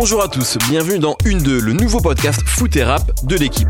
Bonjour à tous, bienvenue dans Une 2, le nouveau podcast foot et rap de l'équipe.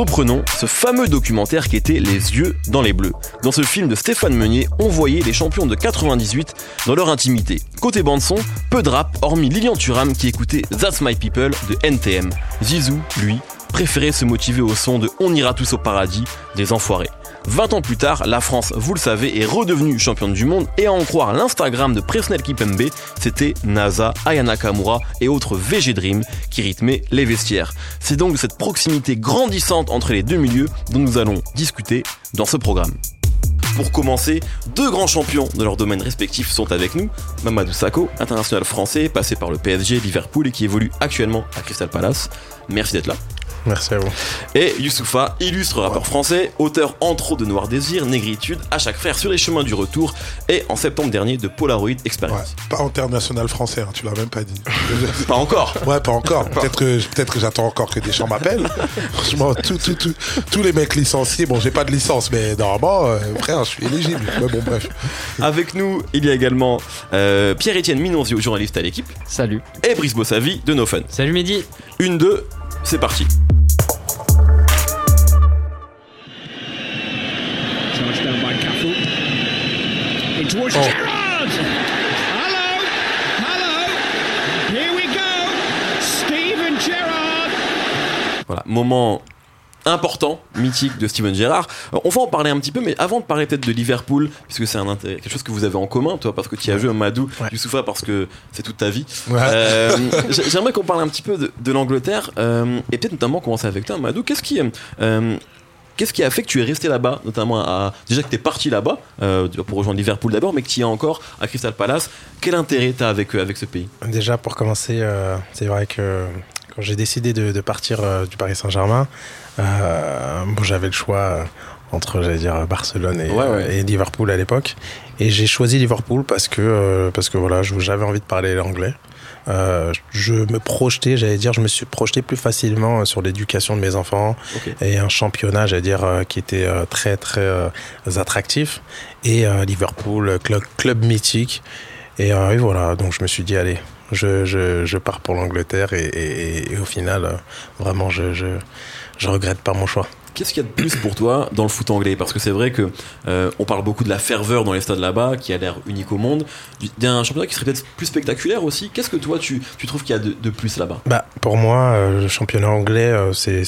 Reprenons ce fameux documentaire qui était Les yeux dans les bleus. Dans ce film de Stéphane Meunier, on voyait les champions de 98 dans leur intimité. Côté bande son, peu de rap, hormis Lilian Thuram qui écoutait That's My People de NTM. Zizou, lui, préférait se motiver au son de On ira tous au paradis des enfoirés. 20 ans plus tard, la France, vous le savez, est redevenue championne du monde et à en croire l'Instagram de Presnel Kipembe, c'était NASA, Ayana Kamura et autres VG Dream qui rythmaient les vestiaires. C'est donc de cette proximité grandissante entre les deux milieux dont nous allons discuter dans ce programme. Pour commencer, deux grands champions de leur domaine respectif sont avec nous. Mamadou Sakho, international français, passé par le PSG, Liverpool et qui évolue actuellement à Crystal Palace. Merci d'être là. Merci à vous. Et Youssoufa, illustre rappeur français, auteur entre autres de Noir Désir, Négritude, à chaque frère sur les chemins du retour et en septembre dernier de Polaroid Experience. Ouais, pas international français, hein, tu l'as même pas dit. pas encore. Ouais, pas encore. Peut-être que, peut que j'attends encore que Deschamps m'appelle. Franchement, tout, tout, tout, tous les mecs licenciés, bon, j'ai pas de licence, mais normalement, euh, frère, je suis éligible. Mais bon, bref. Avec nous, il y a également euh, Pierre-Étienne Minonzio, journaliste à l'équipe. Salut. Et Brice Bossavi de No Fun. Salut Mehdi. Une, deux, c'est parti. Towards oh. Gerrard. Hello, hello. Here we go. Steven Gerrard. Voilà, moment important, mythique de Steven Gerrard. On va en parler un petit peu, mais avant de parler peut-être de Liverpool, puisque c'est un quelque chose que vous avez en commun, toi, parce que tu as joué un Madou, ouais. Youssoufa, parce que c'est toute ta vie. Ouais. Euh, J'aimerais qu'on parle un petit peu de, de l'Angleterre, euh, et peut-être notamment commencer avec toi, Madou. Qu'est-ce qui, euh, Qu'est-ce qui a fait que tu es resté là-bas, notamment à, déjà que tu es parti là-bas euh, pour rejoindre Liverpool d'abord, mais que tu es encore à Crystal Palace. Quel intérêt tu as avec, avec ce pays? Déjà, pour commencer, euh, c'est vrai que quand j'ai décidé de, de partir euh, du Paris Saint-Germain, euh, bon, j'avais le choix entre j'allais dire Barcelone et, ouais, ouais. et Liverpool à l'époque. Et j'ai choisi Liverpool parce que euh, parce que voilà j'avais envie de parler l'anglais euh, je me projetais, j'allais dire, je me suis projeté plus facilement sur l'éducation de mes enfants okay. et un championnat, j'allais dire, euh, qui était euh, très très euh, attractif. Et euh, Liverpool, club, club mythique. Et, et, voilà, donc je me suis dit, allez, je, je, je pars pour l'Angleterre et, et, et, au final, vraiment, je, je, je regrette pas mon choix. Qu'est-ce qu'il y a de plus pour toi dans le foot anglais? Parce que c'est vrai que euh, on parle beaucoup de la ferveur dans les stades là-bas, qui a l'air unique au monde. D'un championnat qui serait peut-être plus spectaculaire aussi. Qu'est-ce que toi tu, tu trouves qu'il y a de, de plus là-bas? Bah, Pour moi, euh, le championnat anglais, euh, c'est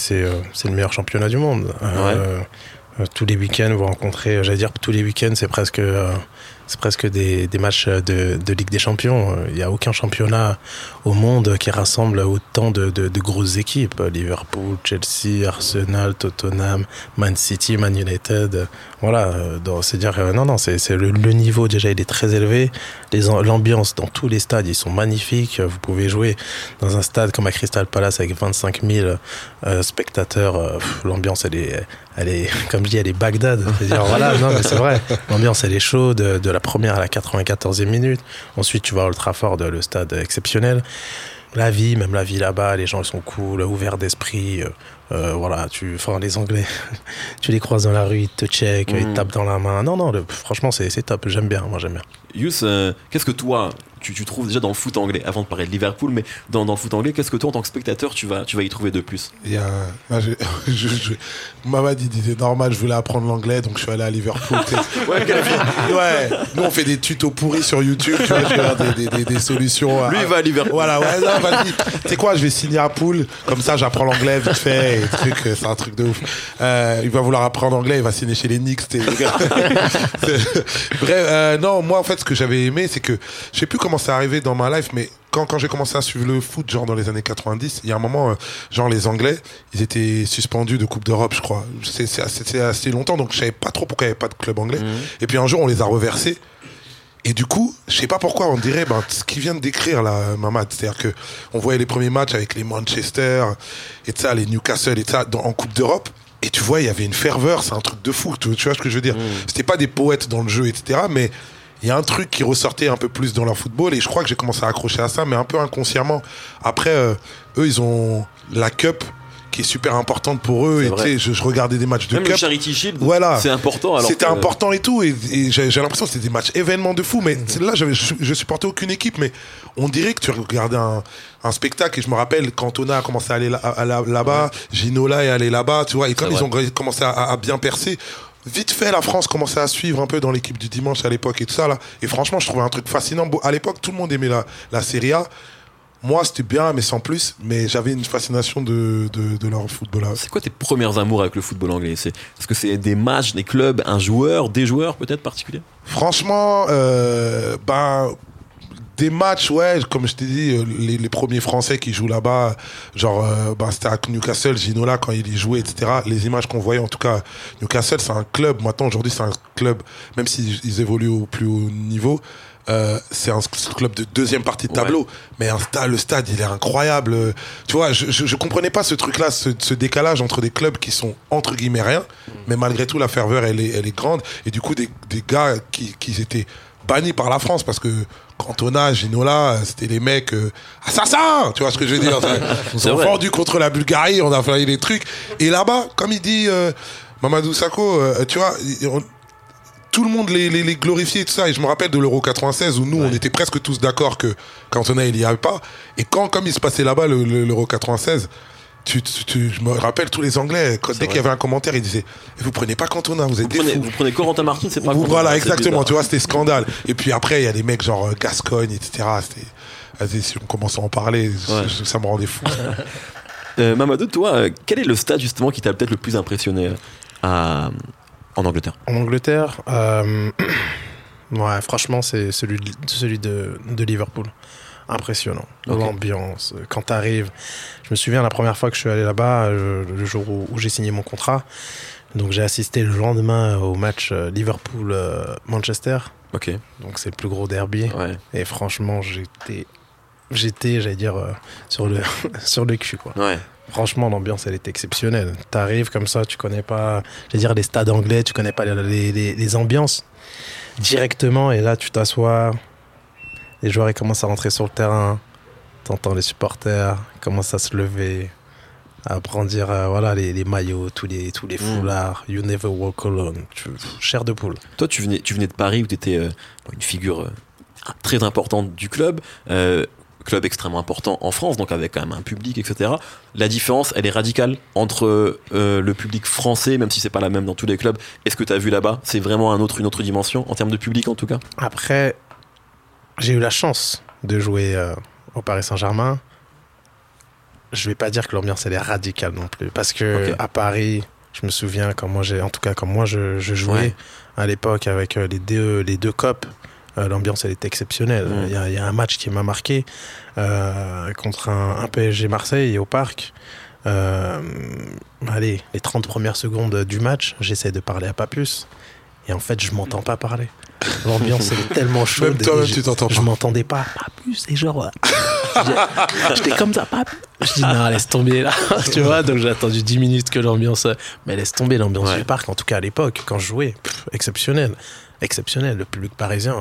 le meilleur championnat du monde. Ouais. Tous les week-ends, vous rencontrez, j'allais dire tous les week-ends, c'est presque c'est presque des, des matchs de, de, Ligue des Champions. Il n'y a aucun championnat au monde qui rassemble autant de, de, grosses équipes. Liverpool, Chelsea, Arsenal, Tottenham, Man City, Man United. Voilà, c'est dire non non, c'est le, le, niveau déjà il est très élevé. L'ambiance dans tous les stades ils sont magnifiques. Vous pouvez jouer dans un stade comme à Crystal Palace avec 25 000 euh, spectateurs. L'ambiance elle est elle est comme je dis elle est Bagdad. Dire, voilà, non mais c'est vrai. L'ambiance elle est chaude de la première à la 94e minute. Ensuite, tu vas à Old Trafford, le stade exceptionnel. La vie, même la vie là-bas, les gens ils sont cool, ouverts d'esprit. Euh, voilà, tu, enfin, les Anglais, tu les croises dans la rue, ils te check, mmh. ils te tapent dans la main. Non, non, le, franchement, c'est top. J'aime bien, moi j'aime bien. Yous, euh, qu'est-ce que toi, tu, tu, trouves déjà dans le foot anglais, avant de parler de Liverpool, mais dans, dans le foot anglais, qu'est-ce que toi, en tant que spectateur, tu vas, tu vas y trouver de plus? Il y a, je, je, je, Maman dit, c'est normal, je voulais apprendre l'anglais, donc je suis allé à Liverpool. ouais, nous on fait des tutos pourris sur YouTube, tu vois, je regarde des, des, des, des, solutions. Lui, il va à Liverpool. Voilà, ouais, vas-y. Tu sais quoi, je vais signer à Pool, comme ça j'apprends l'anglais vite fait, et truc, c'est un truc de ouf. Euh, il va vouloir apprendre l'anglais, il va signer chez les Knicks, Bref, euh, non, moi en fait, ce que j'avais aimé, c'est que je sais plus comment c'est arrivé dans ma life, mais quand, quand j'ai commencé à suivre le foot, genre dans les années 90, il y a un moment, euh, genre les Anglais, ils étaient suspendus de Coupe d'Europe, je crois. C'est assez, assez, longtemps, donc je savais pas trop pourquoi il n'y avait pas de club anglais. Mhm. Mmh. Et puis un jour, on les a reversés. Et du coup, je sais pas pourquoi, on dirait ben, ce qu'il vient de décrire là, Mamad. C'est-à-dire que on voyait les premiers matchs avec les Manchester et ça, les Newcastle et ça, en Coupe d'Europe. Et tu vois, il y avait une ferveur, c'est un truc de fou. Tu, tu vois ce que je veux dire? Mmh. C'était pas des poètes dans le jeu, etc. Mais il y a un truc qui ressortait un peu plus dans leur football et je crois que j'ai commencé à accrocher à ça, mais un peu inconsciemment. Après, euh, eux, ils ont la cup qui est super importante pour eux et vrai. tu sais, je, je regardais des matchs de Même le cup. Charity Shield, Voilà. c'est important. C'était que- important et tout, et, et j'ai l'impression que c'était des matchs événements de fou. Mais là, je, je supportais aucune équipe, mais on dirait que tu regardais un, un spectacle. Et je me rappelle quand Tona a commencé à aller là- à- là- là-bas, Ginola est allé là-bas, tu vois. Et quand ils ont commencé à, à bien percer. Vite fait, la France commençait à suivre un peu dans l'équipe du dimanche à l'époque et tout ça là. Et franchement, je trouvais un truc fascinant. À l'époque, tout le monde aimait la, la Serie A. Moi, c'était bien, mais sans plus. Mais j'avais une fascination de, de, de leur football. C'est quoi tes premières amours avec le football anglais? C'est Est-ce que c'est des matchs, des clubs, un joueur, des joueurs peut-être particuliers? Franchement, euh, ben, des matchs, ouais, comme je t'ai dit, euh, les, les premiers Français qui jouent là-bas, genre, euh, ben, c'était à Newcastle, Ginola, quand il y jouait, etc. Les images qu'on voyait, en tout cas, Newcastle, c'est un club. Maintenant, aujourd'hui, c'est un club, même s'ils ils évoluent au plus haut niveau. euh, c'est un club de deuxième partie de tableau, mais un stade, le stade, il est incroyable. Tu vois, je, je, je comprenais pas ce truc-là, ce, ce décalage entre des clubs qui sont entre guillemets rien, mais malgré tout, la ferveur, elle est, elle est grande. Et du coup, des, des gars qui, qui étaient bannis par la France parce que Cantona, Ginola, c'était les mecs euh, assassins, tu vois ce que je veux dire Ils ont vendu contre la Bulgarie, on a fait des trucs. Et là-bas, comme il dit euh, Mamadou Sakho, euh, tu vois, on- tout le monde les, les, les glorifiait et tout ça. Et je me rappelle de l'Euro 96 où nous, on était presque tous d'accord que Cantona, il y avait pas. Et quand, comme il se passait là-bas, le- le- l'Euro 96, tu, tu- tu- je me rappelle tous les Anglais, quand, dès qu'il y avait un commentaire, ils disaient Vous prenez pas Cantona, vous êtes vous des prenez, fous. vous prenez Corentin Martin, c'est pas Vous- voilà, exactement, tu vois, c'était scandale. Et puis après, il y a des mecs genre euh, Gascogne, etc. Si on commence à en parler, Ouais. ça, ça me rendait fou. Euh, Mamadou, toi, euh, quel est le stade justement qui t'a peut-être le plus impressionné euh, à- en Angleterre? En Angleterre, euh, ouais, franchement, c'est celui, de, celui de, de Liverpool. Impressionnant. L'ambiance. Quand tu arrives, je me souviens la première fois que je suis allé là-bas, euh, le jour où, où j'ai signé mon contrat. Donc j'ai assisté le lendemain au match euh, Liverpool-Manchester. Ok, Donc c'est le plus gros derby. ouais, Et franchement, j'étais, j'étais, j'allais dire, euh, sur le, sur le cul, quoi. ouais. Franchement, l'ambiance, elle est exceptionnelle. T'arrives comme ça, tu connais pas, veux dire, les stades anglais, tu connais pas les, les, les- les ambiances directement. Et là, tu t'assois, les joueurs, ils commencent à rentrer sur le terrain. T'entends les supporters, ils commencent à se lever, à brandir, euh, voilà, les, les maillots, tous les, tous les Mm. foulards. You never walk alone. Tu, chair de poule. Toi, tu venais, tu venais de Paris où tu étais une figure euh, très importante du club, euh, club extrêmement important en France, donc avec quand même un public, etc. La différence, elle est radicale entre euh, le public français, même si c'est pas la même dans tous les clubs. Est-ce que tu as vu là-bas? C'est vraiment un autre, une autre dimension, en termes de public en tout cas? Après, j'ai eu la chance de jouer euh, au Paris Saint-Germain. Je vais pas dire que l'ambiance elle est radicale non plus, parce que à Paris, je me souviens quand moi j'ai, en tout cas quand moi je, je jouais Ouais. à l'époque avec euh, les deux les deux copes, euh, l'ambiance elle était exceptionnelle. Il y, a, il y a un match qui m'a marqué euh, contre un, un PSG Marseille au parc. Allez, les 30 premières secondes du match, j'essaie de parler à Papus. Et en fait, je m'entends pas parler. L'ambiance, est tellement chaude. Même je- tu t'entends Je pas. m'entendais pas. Papus, et genre. euh, J'étais comme ça, Papus. Je dis, non, laisse tomber là. tu vois, donc j'ai attendu 10 minutes que l'ambiance. Mais laisse tomber l'ambiance Ouais. du parc, en tout cas à l'époque, quand je jouais. Pff, exceptionnel. Exceptionnel. Le public parisien.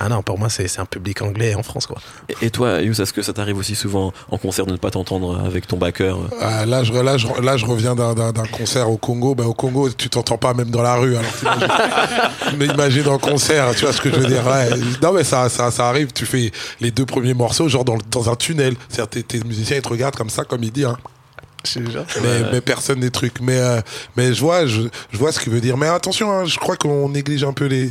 Ah non, pour moi, c'est c'est un public anglais en France, quoi. Et, et toi, Yous, est-ce que ça t'arrive aussi souvent en concert de ne pas t'entendre avec ton backer euh Ah, là, je, là, je, là, je reviens d'un- concert au Congo. Ben, au Congo, tu t'entends pas même dans la rue. Alors, t'imagines- mais imagine en concert, tu vois ce que je veux dire. ouais. Non, mais ça, ça, ça arrive. Tu fais les deux premiers morceaux, genre dans, le- dans un tunnel. C'est-à-dire, tes, tes musiciens, ils te regardent comme ça, comme il dit. Hein. Mais, mais personne des trucs. Mais, euh, mais je, vois, je, je vois ce qu'il veut dire. Mais attention, hein, je crois qu'on néglige un peu les,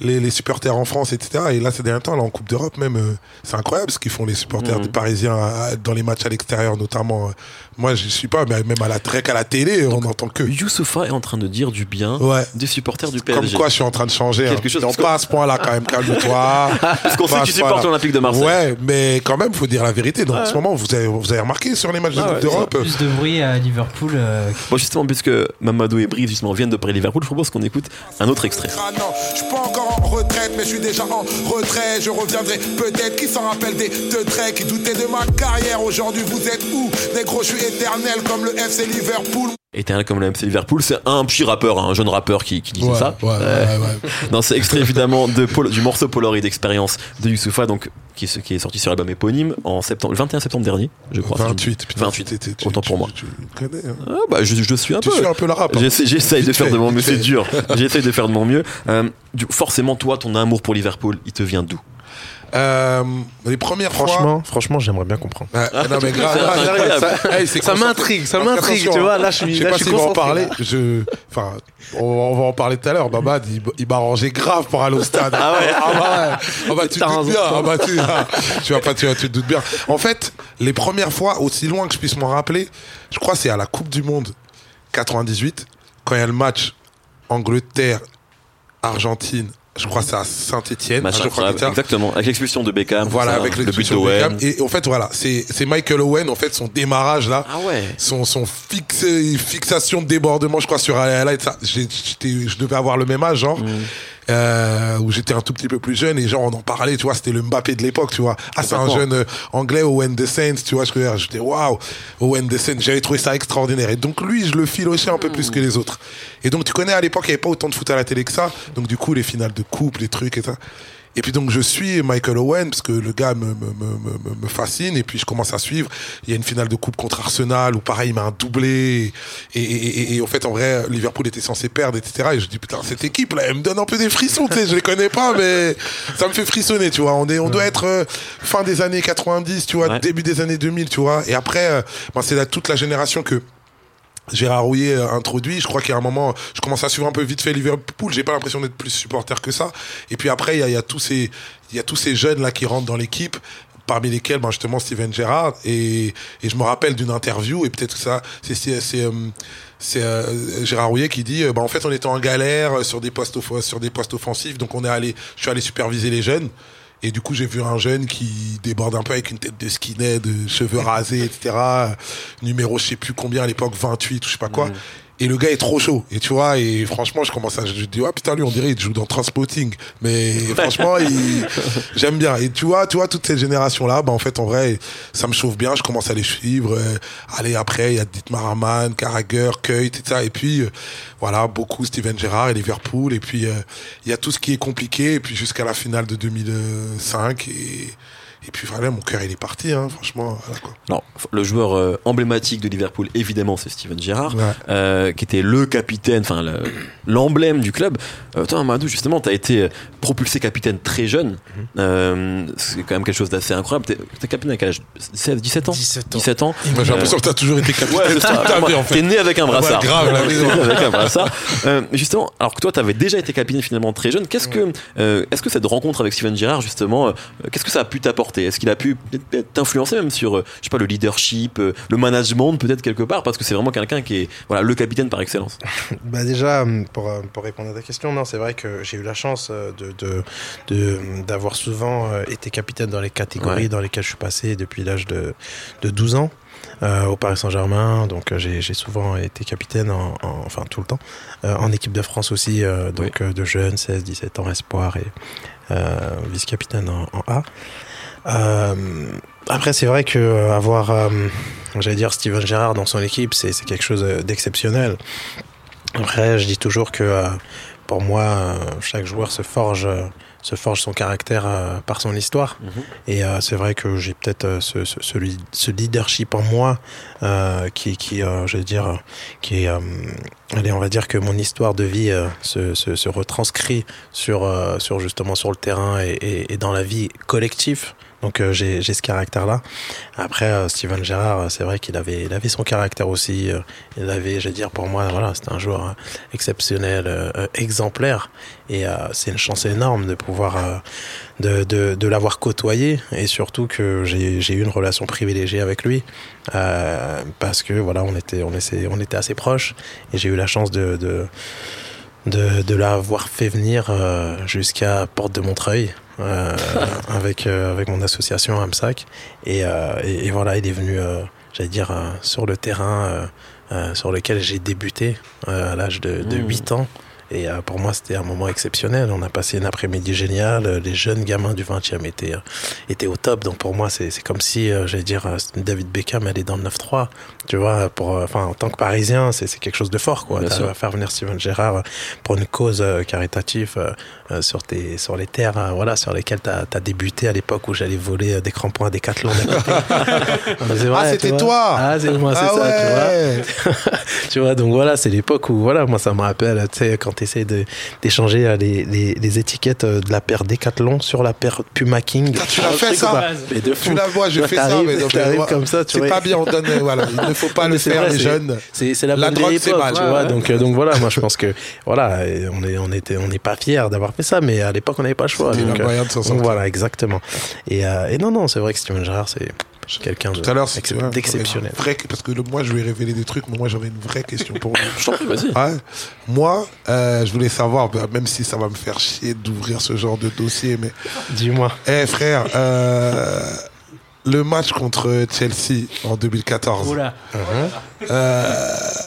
les, les supporters en France, etc. Et là, ces derniers temps, là, en Coupe d'Europe, même, euh, c'est incroyable ce qu'ils font les supporters Mhm. des Parisiens à- dans les matchs à l'extérieur, notamment. euh. Moi, je suis pas, mais même à la trek à la télé, on n'entend que. Youssoufa est en train de dire du bien Ouais. des supporters du Comme PSG. quoi, je suis en train de changer. Quelque hein. chose, Non, pas à ce point-là, quand même, calme-toi. Parce qu'on sait que tu supportes l'Olympique de Marseille. Ouais, mais quand même, faut dire la vérité. Dans ce moment, vous avez, vous avez remarqué sur les matchs de Ah Coupe ouais, d'Europe. Plus de bruit à Liverpool. euh, Bon, justement, puisque Mamadou et Brice justement viennent de parler Liverpool, je propose qu'on écoute un autre extrait. Ah non, je suis pas encore en retraite, mais je suis déjà en retrait. Je reviendrai peut-être. Qui s'en rappelle des deux traits qui doutaient de ma carrière Aujourd'hui, vous êtes où? Négro, je suis éternel comme le FC Liverpool. Éternel comme le MC Liverpool. C'est un petit rappeur, hein, un jeune rappeur qui, qui disait Ouais, ça. ouais, Euh, ouais, ouais. non, c'est extrait évidemment de Pol- du morceau Polaroid d'expérience de Youssoufa, donc qui est, qui est sorti sur l'album éponyme en septembre, le 21 septembre dernier, je crois. 28, putain, 28. t'étais- tu- Autant pour moi. Tu, tu connais, hein. Ah, bah, je, je suis un Tu peu. suis un peu la rap. hein. J'essaye de faire fait, de mon mieux, c'est fait. dur. J'essaye de faire de mon mieux. Euh, du- forcément, toi, ton amour pour Liverpool, il te vient d'où? Euh, les premières fois. Franchement, franchement, j'aimerais bien comprendre. Ouais, non mais grave, ça, hey, m'intrigue, ça m'intrigue, tu vois, hein, là, je suis- je sais pas s'il va en parler. Je, enfin, on, on va en parler tout à l'heure. Babad, il, il m'a arrangé grave pour aller au stade. Ah ouais, ah bah ouais. Ah bah, tu te doutes bien. Ah bah, tu, ah, tu vas pas, tu, tu te doutes bien. En fait, les premières fois, aussi loin que je puisse m'en rappeler, je crois que c'est à la Coupe du Monde 98, quand il y a le match Angleterre, Argentine. Je crois que c'est à Saint-Etienne. Match incroyable. Exactement. Avec l'expulsion de Beckham. Voilà, ça, avec l'expulsion de. Beckham. Et en fait, voilà, c'est c'est Michael Owen, en fait, son démarrage là. Ah ouais. Son, son fixe, fixation de débordement, je crois, sur highlight, ça, j'étais- je devais avoir le même âge, genre, Mm. Euh, où j'étais un tout petit peu plus jeune, et genre, on en parlait, tu vois, c'était le Mbappé de l'époque, tu vois. Ah, c'est un jeune euh, anglais, Owen DeSaints, tu vois, je j'étais, waouh, Owen DeSaints, j'avais trouvé ça extraordinaire. Et donc, lui, je le filochais un peu plus que les autres. Et donc, tu connais, à l'époque, il n'y avait pas autant de foot à la télé que ça. Donc, du coup, les finales de coupe, les trucs et ça. Et puis donc je suis Michael Owen parce que le gars me, me, me, me, me fascine et puis je commence à suivre. Il y a une finale de coupe contre Arsenal où pareil il m'a un doublé et, et, et, et en fait en vrai Liverpool était censé perdre etc. Et je dis putain cette équipe là elle me donne un peu des frissons tu sais je les connais pas mais ça me fait frissonner tu vois. On est on doit être euh, fin des années 90 tu vois Ouais. début des années 2000 tu vois et après euh, ben, c'est la- toute la génération que Gérard Rouillet euh, introduit. Je crois qu'il y a un moment, je commence à suivre un peu vite fait Liverpool. J'ai pas l'impression d'être plus supporter que ça. Et puis après, il y a, y a tous ces, il y a tous ces jeunes là qui rentrent dans l'équipe. Parmi lesquels, ben justement, Steven Gerrard. Et, et je me rappelle d'une interview, et peut-être que ça, c'est, c'est, euh, euh, Gérard Rouillet qui dit, euh, ben, en fait, on était en galère sur des postes, sur des postes offensifs, donc on est allé, je suis allé superviser les jeunes. Et du coup, j'ai vu un jeune qui déborde un peu avec une tête de skinhead, de cheveux rasés, etc. Numéro, je sais plus combien à l'époque, 28 ou je sais pas quoi. Et le gars est trop chaud. Et tu vois, et franchement, je commence à, je dis, ah putain, lui, on dirait, il joue dans Transpotting. Mais franchement, il, j'aime bien. Et tu vois, tu vois, toute cette génération-là, bah, en fait, en vrai, ça me chauffe bien. Je commence à les suivre. Euh, allez, après, il y a Dietmar Hamann, Carragher, Keut, et ça. Et puis, euh, voilà, beaucoup Steven Gerrard et Liverpool. Et puis, euh, il y a tout ce qui est compliqué. Et puis, jusqu'à la finale de 2005. Et, et puis, voilà, mon cœur, il est parti, hein, franchement. Voilà, quoi. Alors, le joueur euh, emblématique de Liverpool, évidemment, c'est Steven Gerrard, Ouais. euh, qui était le capitaine, enfin le- l'emblème du club. Euh, toi, Amadou, justement, t'as été propulsé capitaine très jeune. Mhm. Euh, c'est quand même quelque chose d'assez incroyable. T'es capitaine à quel âge? 16, 17 ans? 17 ans. 17 ans. Moi, j'ai l'impression que t'as toujours été capitaine. Ouais, en fait. T'es né avec un brassard. Ouais, grave, né avec un brassard. Euh, justement, alors que toi, t'avais déjà été capitaine finalement très jeune. Qu'est-ce que, euh, est-ce que cette rencontre avec Steven Gerrard, justement, euh, qu'est-ce que ça a pu t'apporter? Est-ce qu'il a pu peut-être- t'influencer même sur, euh, je sais pas, le leadership, euh, le management, peut-être quelque part, parce que c'est vraiment quelqu'un qui est, voilà, le capitaine par excellence. Bah déjà, pour, euh, pour répondre à ta question, non, c'est vrai que j'ai eu la chance de de- de- d'avoir souvent été capitaine dans les catégories Ouais. dans lesquelles je suis passé depuis l'âge de, de 12 ans. euh, au Paris Saint-Germain, donc euh, j'ai souvent été capitaine, en, en- enfin tout le temps, Euh, en équipe de France aussi, donc de jeunes, 16, 17 ans, espoir et vice-capitaine en, en A. Euh, après, c'est vrai que euh, avoir, euh, j'allais dire, Steven Gerrard dans son équipe, c'est c'est quelque chose d'exceptionnel. Après, je dis toujours que euh, pour moi, chaque joueur se forge, se forge son caractère euh, par son histoire. Mhm. Et euh, c'est vrai que j'ai peut-être ce, ce, ce leadership en moi euh, qui, qui euh, je veux dire, qui est, euh, allez, on va dire que mon histoire de vie euh, se, se, se retranscrit sur, euh, sur justement sur le terrain et, et, et dans la vie collective. Donc euh, j'ai ce caractère-là. Après, euh, Steven Gerrard, euh, c'est vrai qu'il avait, son caractère aussi. il avait, je veux dire, pour moi, voilà, c'était un joueur exceptionnel, exemplaire. Et c'est une chance énorme de pouvoir, de, l'avoir côtoyé. Et surtout que j'ai eu une relation privilégiée avec lui. Parce que, voilà, on était, assez proches. Et j'ai eu la chance de, de, l'avoir fait venir jusqu'à Porte de Montreuil. Euh, avec euh, avec mon association AMSAC et, euh, et, et voilà il est venu euh, j'allais dire euh, sur le terrain euh, euh, sur lequel j'ai débuté euh, à l'âge de, de Mmh. 8 ans Et euh, pour moi, c'était un moment exceptionnel. On a passé un après-midi génial. Euh, Les jeunes gamins du 20e étaient, euh, étaient au top. Donc pour moi, c'est comme si, euh, j'allais dire, David Beckham allait dans le 9-3. Tu vois, pour, enfin, en tant que Parisien, c'est quelque chose de fort, quoi. Faire venir Steven Gerrard euh, pour une cause caritative sur, tes, sur les terres, voilà, sur lesquelles tu as, débuté à l'époque où j'allais voler des crampons à c'est vrai, Ah, c'était toi Ah, c'est moi, c'est Ah ça, ouais. tu vois. tu vois, donc voilà, c'est l'époque où, voilà, moi, ça me rappelle, tu sais, quand tu essaies d'échanger euh, les, les, les étiquettes euh, de la paire Decathlon sur la paire Puma King. tu l'as fait, ça Mais de fou. Tu la vois, j'ai fait ça, mais ouais. comme ça, tu C'est pas bien, on donne, euh, voilà, il ne faut pas le faire, vrai, les jeunes. C'est la, La bonne drogue, vieille c'est époque, mal. tu Ouais, vois. ouais. Donc, donc voilà, moi je pense que voilà, on est, on était, on n'est pas fiers d'avoir fait ça, mais à l'époque on n'avait pas le choix. Donc, la moyen de s'en donc sortir. voilà, exactement. Et, euh, et non, non, c'est vrai que Steven Gerrard, c'est quelqu'un de- Tout à l'heure, d'exceptionnel. Vrai, parce que le- moi, je lui ai révélé des trucs, mais moi, j'avais une vraie question pour lui. Je t'en prie, vas-y. Ouais. Moi, euh, je voulais savoir, bah, même si ça va me faire chier d'ouvrir ce genre de dossier, mais. Dis-moi. Eh frère, euh, le match contre Chelsea en 2014, Oula. euh,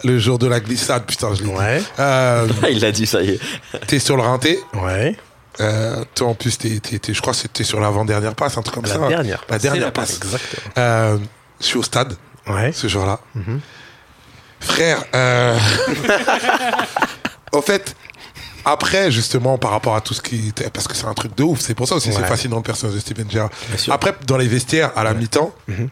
le jour de la glissade, putain, je l'ai dit. Ouais, Euh, Ah, il l'a dit, ça y est. t'es sur le rinté? ouais. Euh, toi, en plus, t'es, t'es- t'es- je crois que c'était sur l'avant-dernière passe, un truc comme La ça. dernière La passe. dernière C'est la passe. Exactement. Euh, je suis au stade Ouais. ce jour-là. Mhm. Frère, euh... en fait, après, justement, par rapport à tout ce qui parce que c'est un truc de ouf, c'est pour ça aussi, c'est Ouais. fascinant le personnage de Steven Gerrard. Après, dans les vestiaires, à la mi-temps, Mhm.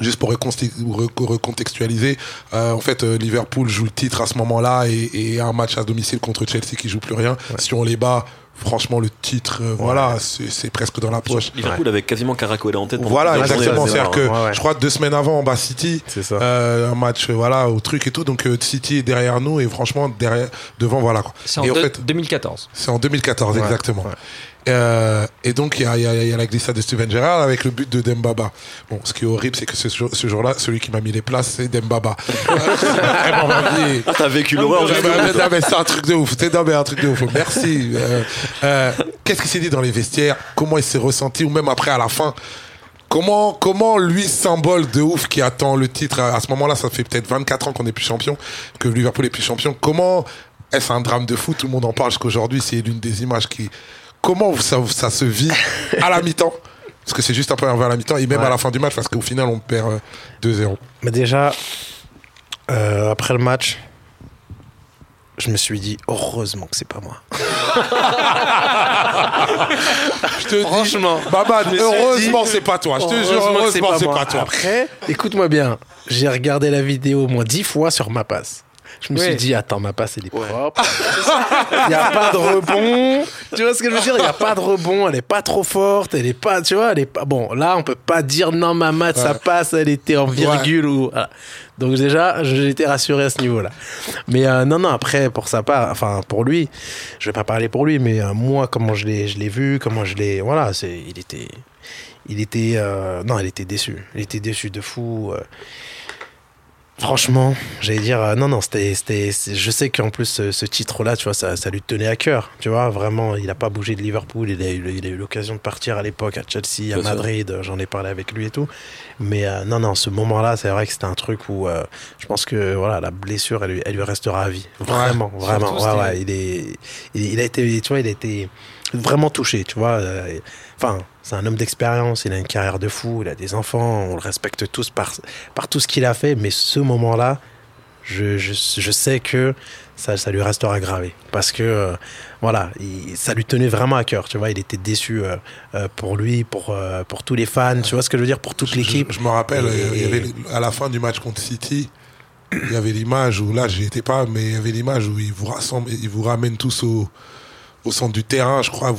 Juste pour recontextualiser, euh, en fait, euh, Liverpool joue le titre à ce moment-là et, et un match à domicile contre Chelsea qui joue plus rien. Si on les bat, franchement, le titre, euh, voilà, c'est c'est presque dans la poche. Liverpool avait quasiment Caracola en tête. Voilà, exactement. c'est C'est-à-dire que. Ouais, ouais. je crois deux semaines avant, on bat City. C'est ça. Euh, un match, euh, voilà, au truc et tout. Donc euh, City est derrière nous et franchement derrière, devant, voilà. Quoi. C'est en Et en deux- fait, 2014. c'est en 2014 Ouais, exactement. Euh, et donc il y a, y a- y a la glissade de Steven Gerrard avec le but de Dembaba. Bon, ce qui est horrible, c'est que ce, ce jour-là, celui qui m'a mis les places, c'est Dembaba. Vraiment, ma vie. Ah, t'as vécu l'horreur. Non, mais c'est un truc de ouf. Non, mais un truc de ouf. Merci. Euh, euh, Qu'est-ce qu'il s'est dit dans les vestiaires? Comment il s'est ressenti? Ou même après, à la fin? Comment, comment lui, symbole de ouf qui attend le titre? À, à ce moment-là, ça fait peut-être 24 ans qu'on n'est plus champion, que Liverpool est plus champion. Comment est-ce un drame de foot? Tout le monde en parle jusqu'aujourd'hui. C'est l'une des images qui. Comment ça, ça se vit à la mi-temps Parce que c'est juste un peu vers la mi-temps et même Ouais. à la fin du match, parce qu'au final, on perd euh, 2-0. Mais déjà, euh, après le match, je me suis dit, heureusement que c'est pas moi. Je te Franchement, dis, suis heureusement, dit, c'est pas toi. Je te jure, Heureusement c'est moi. pas toi. Après, écoute-moi bien, j'ai regardé la vidéo au moins dix fois sur ma passe. Je me Ouais. suis dit, attends, ma passe, elle est propre. Il n'y a pas de rebond. Tu vois ce que je veux dire? Il n'y a pas de rebond. Elle est pas trop forte. Elle est pas, tu vois, elle est pas. Bon, là, on peut pas dire non, ma mat, ça Ouais. passe, elle était en virgule ou. voilà. Donc, déjà, j'étais rassuré à ce niveau-là. Mais euh, non, non, après, pour sa part, enfin, pour lui, je vais pas parler pour lui, mais euh, moi, comment je l'ai je l'ai vu, comment je l'ai. Voilà, c'est, il était. Il était. euh, non, il était déçu. Il était déçu de fou. Franchement, j'allais dire, euh, non, non, c'était, c'était, je sais qu'en plus, ce, ce titre-là, tu vois, ça, ça lui tenait à cœur, tu vois, vraiment, il n'a pas bougé de Liverpool, il a eu, il a eu l'occasion de partir à l'époque à Chelsea, à. Madrid, euh, j'en ai parlé avec lui et tout, mais euh, non, non, ce moment-là, c'est vrai que c'était un truc où, euh, je pense que, voilà, la blessure, elle lui, elle lui restera à vie, vraiment, vraiment, ouais, ouais, il est, il, il a été, tu vois, il a été vraiment touché, tu vois, enfin, c'est un homme d'expérience, il a une carrière de fou, il a des enfants, on le respecte tous par, par tout ce qu'il a fait, mais ce moment-là, je, je, je sais que ça, ça lui restera gravé. Parce que, euh, voilà, il- ça lui tenait vraiment à cœur, tu vois, il était déçu euh, euh, pour lui, pour, pour tous les fans, tu vois ce que je veux dire, pour toute l'équipe. Je, me rappelle, Et- il y avait, à la fin du match contre City, il y avait l'image où, là, j'y étais pas, mais il y avait l'image où vous ils vous ramènent tous au, au centre du terrain, je crois, vous,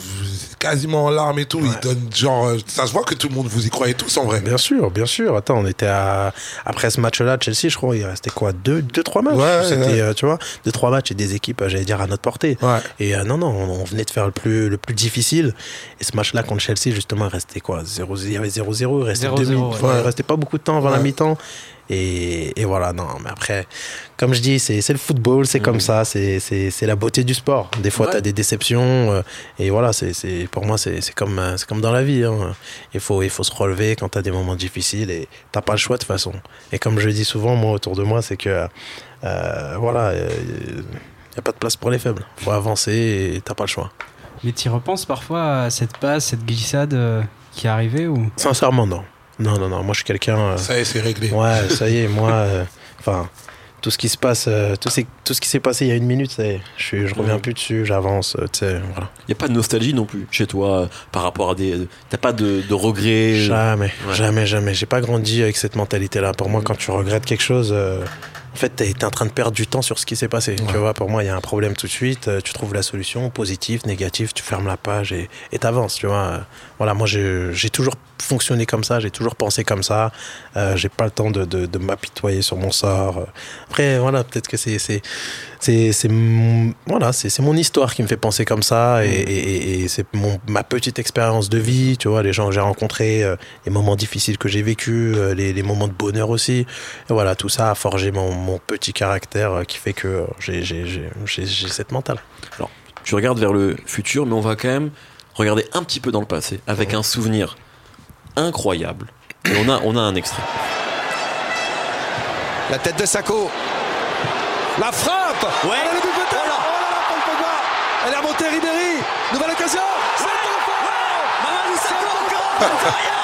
quasiment en larmes et tout. Ils donnent genre, euh, ça se voit que tout le monde vous y croyait tous en vrai. Bien sûr, bien sûr. Attends, on était à... Après ce match-là, Chelsea, je crois, il restait quoi Deux, deux trois matchs? Ouais, C'était, ouais. euh, tu vois, deux, trois matchs et des équipes, euh, j'allais dire, à notre portée. Ouais. Et euh, non, non, on, on venait de faire le plus, le plus difficile. Et ce match-là contre Chelsea, justement, il restait quoi 0 Il y avait 0-0, il restait 0-0, deux minutes. ouais. Il restait pas beaucoup de temps avant la Ouais. mi-temps. Et, et voilà, non, mais après, comme je dis, c'est c'est le football, c'est comme ça, c'est c'est- c'est la beauté du sport. Des fois, Ouais. tu as des déceptions, euh, et voilà, c'est c'est- pour moi, c'est c'est comme, euh, c'est comme dans la vie. hein. Il, faut, il faut se relever quand tu as des moments difficiles, et t'as pas le choix de toute façon. Et comme je dis souvent, moi, autour de moi, c'est que, euh, voilà, euh, n'y a pas de place pour les faibles. faut avancer et t'as pas le choix. Mais tu repenses parfois à cette passe, cette glissade qui est arrivée ou? Sincèrement, non. Non, non, non. Moi, je suis quelqu'un. euh, Ça y est, c'est réglé. Ouais, ça y est, moi, euh, enfin, tout ce qui se passe, euh, tout, ce qui s'est passé il y a une minute, ça y est, je, suis- je reviens plus dessus, j'avance, euh, tu sais, voilà. Il y a pas de nostalgie non plus chez toi euh, par rapport à des. T'as pas de, de regrets. Jamais, Ouais. jamais, jamais. J'ai pas grandi avec cette mentalité-là. Pour moi, quand tu regrettes quelque chose, euh, en fait, t'es es en train de perdre du temps sur ce qui s'est passé. Tu vois, pour moi, il y a un problème tout de suite. euh, tu trouves la solution, positif, négatif, tu fermes la page et t'avances. Tu vois. Euh, Voilà, moi, j'ai toujours fonctionné comme ça, j'ai toujours pensé comme ça. Euh, j'ai pas le temps de, de, de m'apitoyer sur mon sort. Après, voilà, peut-être que c'est c'est voilà, c'est mon histoire qui me fait penser comme ça et, et- et- et c'est ma petite expérience de vie. Tu vois, les gens que j'ai rencontrés, euh, les moments difficiles que j'ai vécus, euh, les, les moments de bonheur aussi. Et voilà, tout ça a forgé mon, mon petit caractère euh, qui fait que euh, j'ai j'ai- j'ai- j'ai- j'ai cette mentale. Tu regardes vers le futur, mais on va quand même regarder un petit peu dans le passé avec un souvenir incroyable. Et on a, on a un extrait. La tête de Sako. La frappe. Ouais. Elle est double tête. Oh là là, Paul Pogba. Elle est remontée Ribéry. Nouvelle occasion. C'est encore Mamadou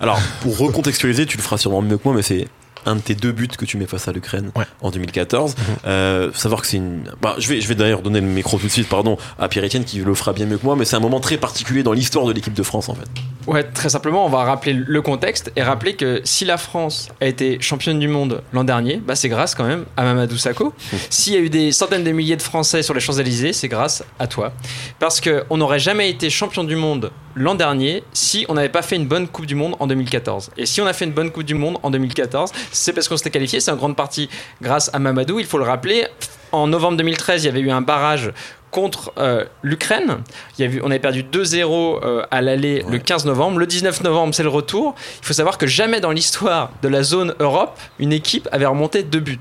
Alors, pour recontextualiser, tu le feras sûrement mieux que moi, mais c'est un de tes deux buts que tu mets face à l'Ukraine Ouais. en 2014. Euh, faut savoir que c'est une. Bah, je vais, je vais d'ailleurs donner le micro tout de suite, pardon, à Pierre-Etienne qui le fera bien mieux que moi, mais c'est un moment très particulier dans l'histoire de l'équipe de France en fait. Ouais, très simplement, on va rappeler le contexte et rappeler que si la France a été championne du monde l'an dernier, bah c'est grâce quand même à Mamadou Sakho. S'il y a eu des centaines de milliers de Français sur les Champs-Élysées, c'est grâce à toi. Parce qu'on n'aurait jamais été champion du monde l'an dernier si on n'avait pas fait une bonne Coupe du Monde en 2014. Et si on a fait une bonne Coupe du Monde en 2014, c'est parce qu'on s'était qualifié, c'est en grande partie grâce à Mamadou, il faut le rappeler. En novembre 2013, il y avait eu un barrage contre euh, l'Ukraine. Il y a eu- on avait perdu 2-0 euh, à l'aller le 15 novembre. Le 19 novembre, c'est le retour. Il faut savoir que jamais dans l'histoire de la zone Europe, une équipe avait remonté deux buts.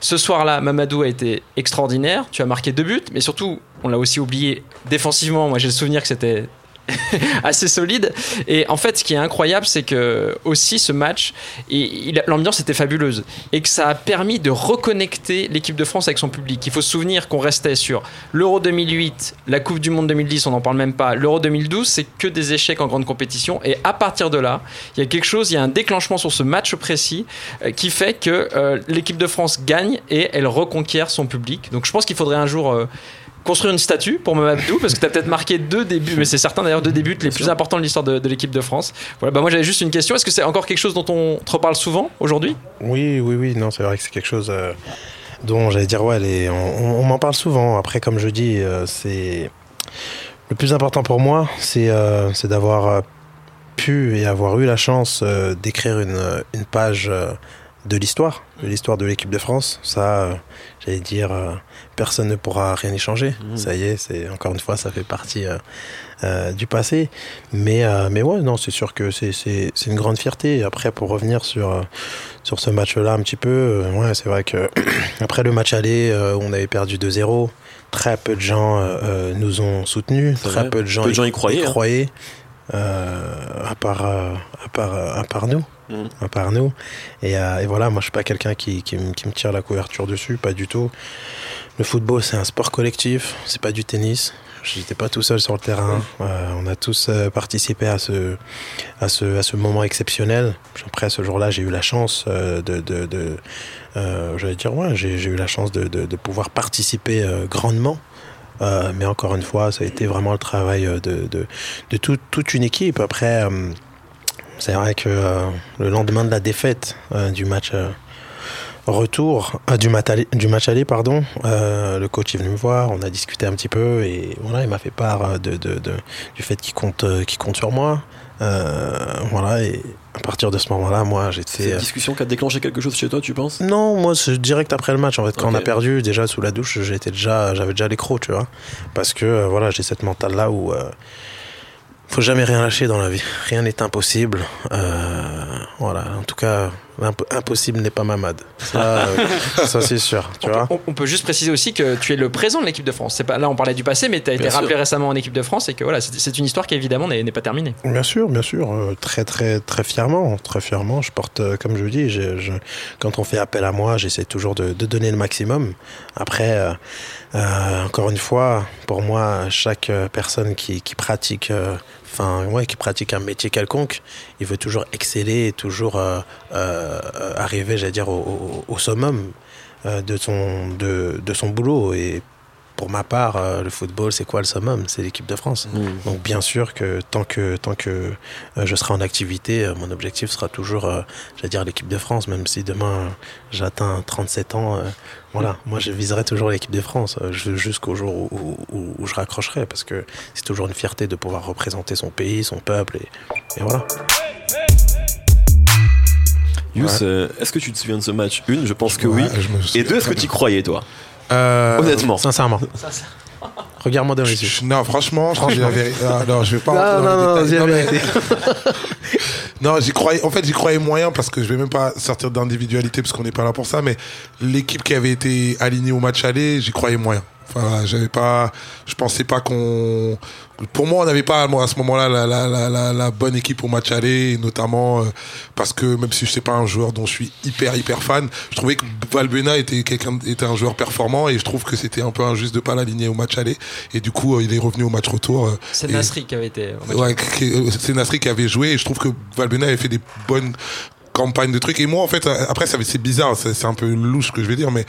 Ce soir-là, Mamadou a été extraordinaire. Tu as marqué deux buts, mais surtout, on l'a aussi oublié défensivement. Moi, j'ai le souvenir que c'était assez solide. Et en fait, ce qui est incroyable, c'est que aussi ce match, l'ambiance était fabuleuse et que ça a permis de reconnecter l'équipe de France avec son public. Il faut se souvenir qu'on restait sur l'Euro 2008, la Coupe du Monde 2010, on n'en parle même pas. L'Euro 2012, c'est que des échecs en grande compétition. Et à partir de là, il y a quelque chose, il y a un déclenchement sur ce match précis euh, qui fait que euh, l'équipe de France gagne et elle reconquiert son public. Donc je pense qu'il faudrait un jour euh, construire une statue pour Mamadou parce que tu as peut-être marqué deux débuts, mais c'est certain d'ailleurs deux débuts les plus importants de l'histoire de, de l'équipe de France. Voilà, bah moi j'avais juste une question. Est-ce que c'est encore quelque chose dont on te reparle souvent aujourd'hui? Oui, oui, oui, non, c'est vrai que c'est quelque chose euh, dont j'allais dire, ouais, les- on, on- on m'en parle souvent. Après, comme je dis, euh, c'est. Le plus important pour moi, c'est euh, c'est d'avoir pu et avoir eu la chance euh, d'écrire une, une page euh, de l'histoire, de l'histoire de l'équipe de France. Ça, euh, j'allais dire, euh, personne ne pourra rien y changer. Ça y est, c'est encore une fois, ça fait partie euh, euh, du passé. Mais, euh, mais ouais, non, c'est sûr que c'est- une grande fierté. Après, pour revenir sur, sur ce match-là un petit peu, ouais, c'est vrai que après le match aller, on avait perdu 2-0. Très peu de gens nous ont soutenus, très vrai. peu de gens, Peu de gens y croyaient, hein. croyaient, à part, à part, à part nous, Mhm. à part nous. Et, euh, et voilà, moi je suis pas quelqu'un qui, qui me tire la couverture dessus, pas du tout. Le football c'est un sport collectif, c'est pas du tennis. J'étais pas tout seul sur le terrain. Euh, on a tous euh, participé à ce, à ce, à ce moment exceptionnel. Après, ce jour-là, j'ai eu la chance euh, de, de, de euh, j'allais dire, ouais, j'ai eu la chance de, de, pouvoir participer grandement. Euh, mais encore une fois, ça a été vraiment le travail de, de, de tout- toute une équipe. Après, c'est vrai que le lendemain de la défaite du match retour, euh, du, match aller, du match aller, pardon, euh, le coach est venu me voir, on a discuté un petit peu et voilà, il m'a fait part euh, de, de, de- du fait qu'il compte, euh, qu'il compte sur moi. Euh, voilà, et à partir de ce moment-là, moi, j'étais. cette discussion qui a déclenché quelque chose chez toi, tu penses? Non, moi c'est direct après le match en fait. Quand on a perdu, déjà sous la douche, j'étais déjà, j'avais déjà les crocs, tu vois. Parce que euh, voilà, j'ai cette mentale là où euh, faut jamais rien lâcher dans la vie. Rien n'est impossible. Voilà. En tout cas, impossible n'est pas Mamad. Ça, euh, ça c'est sûr. Tu vois. On, on peut juste préciser aussi que tu es le présent de l'équipe de France. Pas, là, on parlait du passé, mais tu as été sûr. rappelé récemment en équipe de France et que voilà, c'est une histoire qui évidemment n'est pas terminée. Bien sûr, bien sûr, euh, très très très fièrement, très fièrement. Je porte, euh, comme je vous dis, je, je- quand on fait appel à moi, j'essaie toujours de, de donner le maximum. Après, euh, encore une fois, pour moi, chaque personne qui, qui pratique, enfin ouais, qui pratique un métier quelconque, il veut toujours exceller, et toujours euh, euh, arriver, j'allais dire, au summum euh, de son de, de son boulot. Et pour ma part, euh, le football, c'est quoi le summum? C'est l'équipe de France. Donc bien sûr que tant que tant que euh, je serai en activité, euh, mon objectif sera toujours, j'allais dire l'équipe de France, même si demain j'atteins 37 ans. voilà, moi je viserai toujours l'équipe de France ju- jusqu'au jour où, où- où- où je raccrocherai, parce que c'est toujours une fierté de pouvoir représenter son pays, son peuple, et, et voilà. Yous, est-ce que tu te souviens de ce match? Une, je pense que oui. Ouais, Et deux, est-ce que tu y croyais, toi? Euh, Honnêtement. Sincèrement. Regarde-moi dans les yeux. Non, franchement, je. Ah, non, je vais pas Non, dans non, non, les mais- vérité. Non, j'y croyais. En fait, j'y croyais moyen parce que je vais même pas sortir d'individualité parce qu'on n'est pas là pour ça. Mais l'équipe qui avait été alignée au match aller, j'y croyais moyen. Enfin, j'avais pas. Je pensais pas qu'on. Pour moi, on n'avait pas moi, à ce moment-là la, la, la, la, bonne équipe au match aller, notamment euh, parce que même si je sais pas un joueur dont je suis hyper hyper fan, je trouvais que Valbuena était quelqu'un était un joueur performant et je trouve que c'était un peu injuste de pas l'aligner au match aller. Et du coup, euh, il est revenu au match retour. euh, C'est Nasri qui avait été. Ouais, c'est Nasri qui avait joué et je trouve que Valbuena avait fait des bonnes campagnes de trucs. Et moi, en fait, après, c'est bizarre, c'est un peu louche ce que je vais dire, mais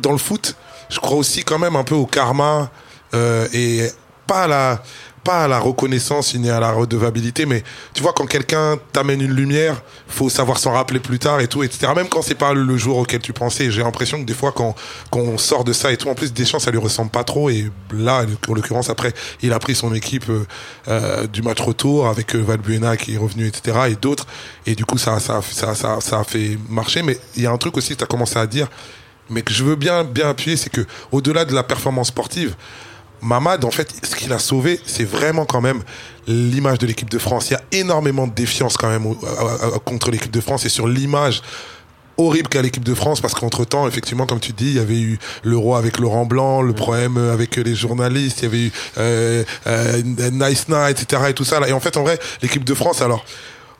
dans le foot, je crois aussi quand même un peu au karma euh, et pas à la pas à la reconnaissance ni à la redevabilité, mais tu vois quand quelqu'un t'amène une lumière, faut savoir s'en rappeler plus tard et tout, etc. Même quand c'est pas le jour auquel tu pensais, j'ai l'impression que des fois quand sort de ça et tout, en plus Deschamps ça lui ressemble pas trop et là en l'occurrence après il a pris son équipe euh, euh, du match retour avec euh, Valbuena qui est revenu etc et d'autres et du coup ça ça ça ça ça a fait marcher, mais il y a un truc aussi que tu as commencé à dire mais que je veux bien bien appuyer, c'est que au-delà de la performance sportive, Mamad, en fait, ce qu'il a sauvé, c'est vraiment quand même l'image de l'équipe de France. Il y a énormément de défiance quand même contre l'équipe de France et sur l'image horrible qu'a l'équipe de France parce qu'entre temps effectivement comme tu dis il y avait eu l'euro avec Laurent Blanc le problème avec les journalistes il y avait eu euh, euh, Nice Night etc et tout ça là. et en fait en vrai l'équipe de France alors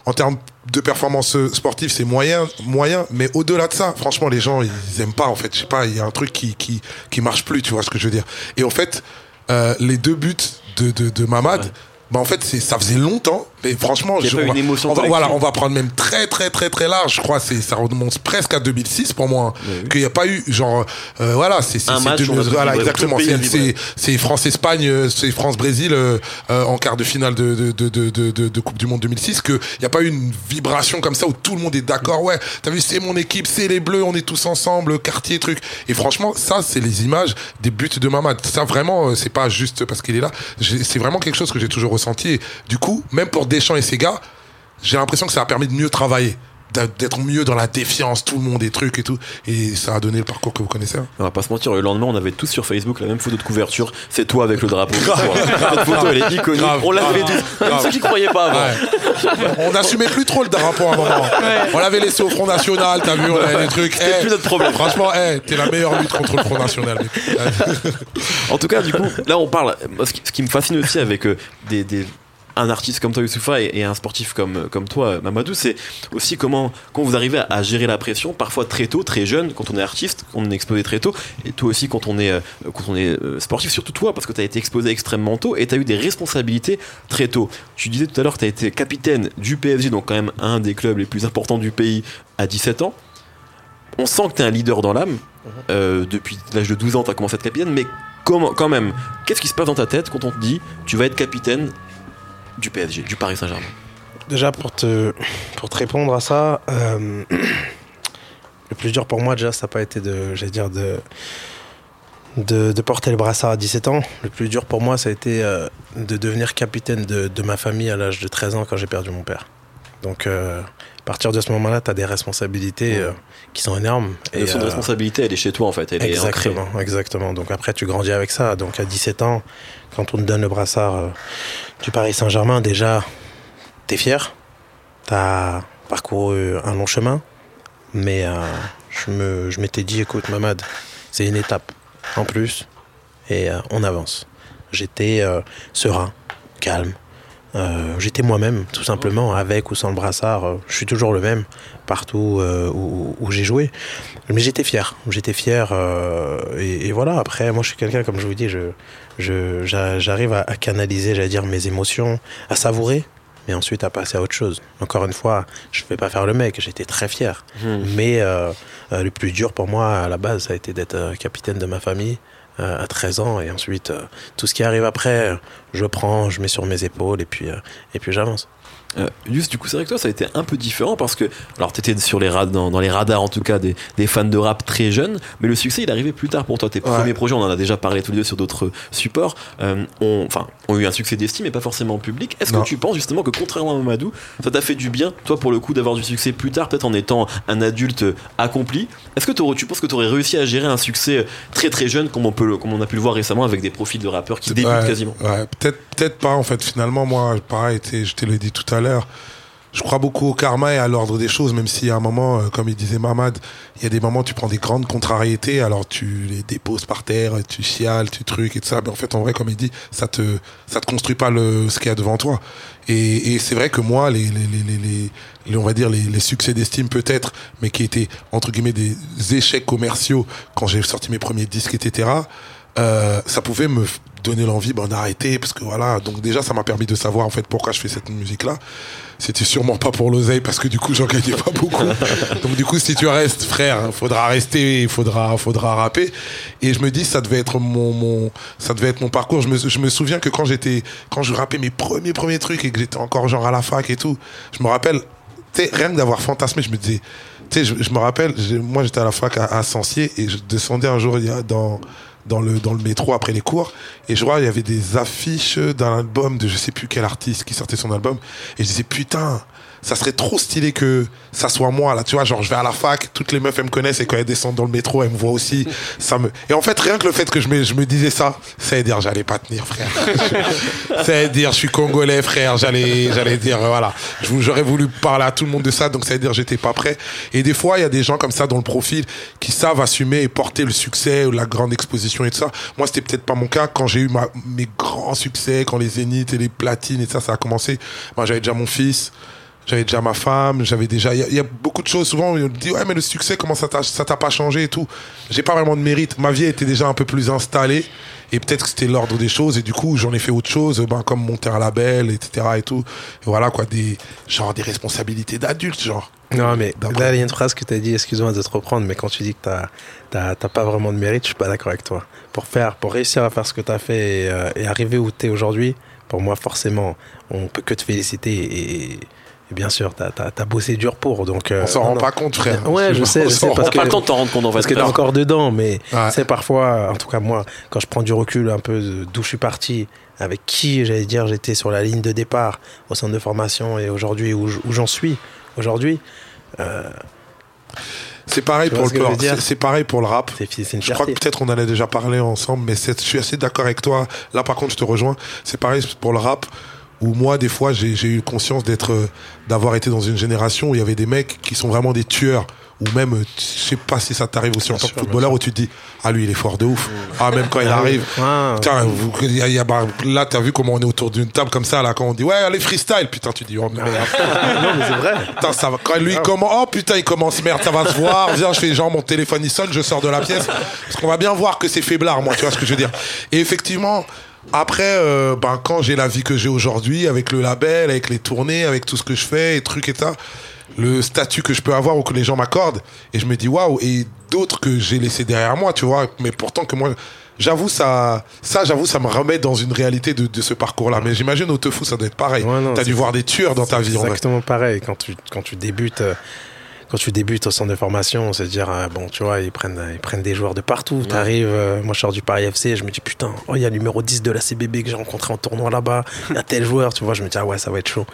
en termes de performance sportive, c'est moyen, moyen, mais au-delà de ça, franchement, les gens, ils aiment pas, en fait. Je sais pas, il y a un truc qui, qui, qui marche plus, tu vois ce que je veux dire. Et en fait, euh, les deux buts de, de, de Mamad, bah, en fait, c'est, ça faisait longtemps, mais franchement, y je- on, une va, émotion on va- voilà, on va prendre même très, très, très, très large. Je crois, c'est, ça remonte presque à 2006 pour moi. hein, Qu'il n'y a pas eu, genre, euh, voilà, c'est, c'est, Un c'est match, 2000 on a tout voilà, exactement. C'est, c'est, c'est France-Espagne, euh, c'est France-Brésil euh, euh, en quart de finale de, de, de, de, de, Coupe du Monde 2006 qu'il n'y a pas eu une vibration comme ça où tout le monde est d'accord. Ouais, t'as vu, c'est mon équipe, c'est les Bleus, on est tous ensemble, quartier, truc. Et franchement, ça, c'est les images des buts de Mamad. Ça, vraiment, euh, c'est pas juste parce qu'il est là. C'est vraiment quelque chose que j'ai toujours du coup, même pour Deschamps et ses gars, j'ai l'impression que ça a permis de mieux travailler. D'être mieux dans la défiance, tout le monde des trucs et tout. Et ça a donné le parcours que vous connaissez. hein. On va pas se mentir, le lendemain, on avait tous sur Facebook la même photo de couverture. C'est toi avec le drapeau. Cette photo, elle est iconique. Grave, on l'avait tous. Même ceux qui croyaient pas avant. Ouais. on n'assumait plus trop le drapeau à un moment. On l'avait laissé au Front National, t'as vu, on avait des trucs. C'était Eh, plus notre problème. Franchement, eh, t'es la meilleure lutte contre le Front National. mec. En tout cas, du coup, là, on parle. moi, Ce qui, ce qui me fascine aussi avec euh, des, des- un artiste comme toi, Youssoufa, et, et un sportif comme, comme toi, Mamadou, c'est aussi comment, quand vous arrivez à, à gérer la pression, parfois très tôt, très jeune, quand on est artiste, quand on est exposé très tôt, et toi aussi quand on est, euh, quand on est euh, sportif, surtout toi, parce que tu as été exposé extrêmement tôt et tu as eu des responsabilités très tôt. Tu disais tout à l'heure que tu as été capitaine du PSG, donc quand même un des clubs les plus importants du pays à 17 ans. On sent que tu es un leader dans l'âme. Euh, depuis l'âge de 12 ans, tu as commencé à être capitaine, mais comment, quand même, qu'est-ce qui se passe dans ta tête quand on te dit tu vas être capitaine du PSG, du Paris Saint-Germain Déjà, pour te, pour te répondre à ça, euh, le plus dur pour moi, déjà, ça n'a pas été de, j'allais dire, de, de, de porter le brassard à 17 ans. Le plus dur pour moi, ça a été euh, de devenir capitaine de, de ma famille à l'âge de 13 ans quand j'ai perdu mon père. Donc, euh, à partir de ce moment-là, tu as des responsabilités euh, qui sont énormes. De euh, responsabilité, elle est chez toi en fait, elle est. Exactement, exactement. Donc après, tu grandis avec ça. Donc à 17 ans, quand on te donne le brassard du Paris Saint-Germain, déjà, t'es fier? T'as parcouru un long chemin? Mais euh, je m'étais dit, écoute, Mamad, c'est une étape en plus et euh, on avance. J'étais euh, serein, calme. Euh, j'étais moi-même, tout simplement, avec ou sans le brassard. Euh, Je suis toujours le même partout euh, où, où j'ai joué. Mais j'étais fier. J'étais fier. et, et voilà, après, moi, je suis quelqu'un, comme je vous dis, je, je, j'a- j'arrive à, à canaliser, j'allais dire, mes émotions, à savourer, mais ensuite à passer à autre chose. Encore une fois, je ne vais pas faire le mec, j'étais très fier. Mais euh, euh, le plus dur pour moi, à la base, ça a été d'être capitaine de ma famille à 13 ans. Et ensuite, euh, tout ce qui arrive après, euh, je prends, je mets sur mes épaules et puis, euh, et puis j'avance. Euh, Yus, du coup, c'est vrai que toi, ça a été un peu différent parce que, alors, t'étais sur les rad- dans, dans les radars, en tout cas, des, des fans de rap très jeunes, mais le succès, il est arrivé plus tard pour toi. Tes premiers projets, on en a déjà parlé tous les deux sur d'autres supports, euh, ont, enfin, ont eu un succès d'estime, mais pas forcément public. Est-ce que tu penses justement que, contrairement à Mamadou, ça t'a fait du bien, toi, pour le coup, d'avoir du succès plus tard, peut-être en étant un adulte accompli? Est-ce que tu penses que tu aurais réussi à gérer un succès très très jeune, comme on, peut, le- comme on a pu le voir récemment avec des profils de rappeurs qui débutent Ouais, quasiment? Ouais, peut-être, peut-être pas en fait. Finalement, moi, pareil, je te l'ai dit tout à l'heure. Je crois beaucoup au karma et à l'ordre des choses, même si à un moment, euh, comme il disait Mamad, il y a des moments où tu prends des grandes contrariétés, alors tu les déposes par terre, tu chiales, tu trucs et tout ça. Mais en fait, en vrai, comme il dit, ça te, ça te construit pas le, ce qu'il y a devant toi. Et, c'est vrai que moi, les, on va dire les succès d'estime peut-être, mais qui étaient entre guillemets des échecs commerciaux quand j'ai sorti mes premiers disques, etc. Euh, ça pouvait me donner l'envie ben, d'arrêter parce que voilà donc déjà ça m'a permis de savoir en fait pourquoi je fais cette musique là c'était sûrement pas pour l'oseille parce que du coup j'en gagnais pas beaucoup. Donc du coup si tu restes frère faudra rester il faudra faudra rapper. Et je me dis ça devait être mon, mon ça devait être mon parcours. Je me, je me souviens que quand j'étais quand je rappais mes premiers premiers trucs et que j'étais encore genre à la fac et tout je me rappelle tu sais, rien que d'avoir fantasmé, je me disais, tu sais, je, je me rappelle, moi j'étais à la fac à, à Sancier et je descendais un jour il y a dans dans le dans le métro après les cours. Et je vois il y avait des affiches d'un album de je sais plus quel artiste qui sortait son album. Et je disais putain ça serait trop stylé que ça soit moi là. Tu vois genre je vais à la fac toutes les meufs elles me connaissent et quand elles descendent dans le métro elles me voient aussi. Ça me et en fait rien que le fait que je me, je me disais ça ça veut dire j'allais pas tenir frère. Ça veut dire je suis congolais frère j'allais j'allais dire voilà. J'aurais voulu parler à tout le monde de ça donc ça veut dire j'étais pas prêt. Et des fois il y a des gens comme ça dans le profil qui savent assumer et porter le succès ou la grande exposition et tout ça. Moi c'était peut-être pas mon cas. Quand j'ai eu ma, mes grands succès quand les zéniths et les platines et ça ça a commencé moi j'avais déjà mon fils j'avais déjà ma femme, j'avais déjà. Il y, a- il y a beaucoup de choses. Souvent, on me dit ouais, mais le succès, comment ça t'a, pas changé et tout. J'ai pas vraiment de mérite. Ma vie était déjà un peu plus installée et peut-être que c'était l'ordre des choses et du coup, j'en ai fait autre chose, ben comme monter un label, etc. et tout. Et voilà quoi, des genre des responsabilités d'adulte, genre. Non, mais là, il y a une phrase que tu as dit, excuse-moi de te reprendre, mais quand tu dis que tu n'as pas vraiment de mérite, je suis pas d'accord avec toi. Pour, faire, pour réussir à faire ce que tu as fait et, euh, et arriver où tu es aujourd'hui, pour moi, forcément, on peut que te féliciter. Et, et bien sûr, tu as, bossé dur pour. Donc, euh, On s'en rend non. pas compte, frère. Ouais, je sais, On je s'en sais, parce rend que- Pas de t'en rendre compte en fait. Parce que t'es encore dedans, mais Ouais. c'est parfois, en tout cas moi, quand je prends du recul un peu d'où je suis parti, avec qui, j'allais dire, j'étais sur la ligne de départ au centre de formation et aujourd'hui où, j'en suis aujourd'hui, C'est pareil pour le c'est- pareil pour le rap. c'est c'est une Je crois que peut-être on en a déjà parlé ensemble, mais je suis assez d'accord avec toi. Là, par contre, je te rejoins. C'est pareil pour le rap, où moi, des fois, j'ai eu conscience d'être, euh, d'avoir été dans une génération où il y avait des mecs qui sont vraiment des tueurs, ou même, euh, je sais pas si ça t'arrive aussi en tant que footballeur, où tu te dis, ah lui, il est fort de ouf. Ah, même quand il arrive. Ah, Putain, vous- il y a- il y a- bah, là, t'as vu comment on est autour d'une table comme ça, là, quand on dit, ouais, allez, freestyle. Putain, tu dis, oh merde. non, mais c'est vrai. Putain, ça va. Quand lui il commence, oh putain, il commence, merde, ça va se voir. Viens, je fais genre mon téléphone il sonne, je sors de la pièce. Parce qu'on va bien voir que c'est faiblard, moi, tu vois ce que je veux dire. Et effectivement, après, euh, ben, quand j'ai la vie que j'ai aujourd'hui, avec le label, avec les tournées, avec tout ce que je fais, et trucs et ça, le statut que je peux avoir ou que les gens m'accordent, et je me dis waouh, et d'autres que j'ai laissés derrière moi, tu vois, mais pourtant que moi. J'avoue, ça, ça, j'avoue, ça me remet dans une réalité de, de ce parcours-là. Mais j'imagine au Teufou, ça doit être pareil. Ouais, T'as dû voir des tueurs dans ta vie. Exactement pareil. Quand tu, quand tu débutes. Quand tu débutes au centre de formation, c'est dire ah, bon, tu vois, ils prennent, ils prennent des joueurs de partout. T'arrives, euh, moi je sors du Paris FC, je me dis putain, oh il y a le numéro 10 de la CBB que j'ai rencontré en tournoi là-bas, il y a tel joueur, tu vois, je me dis ah ouais, ça va être chaud.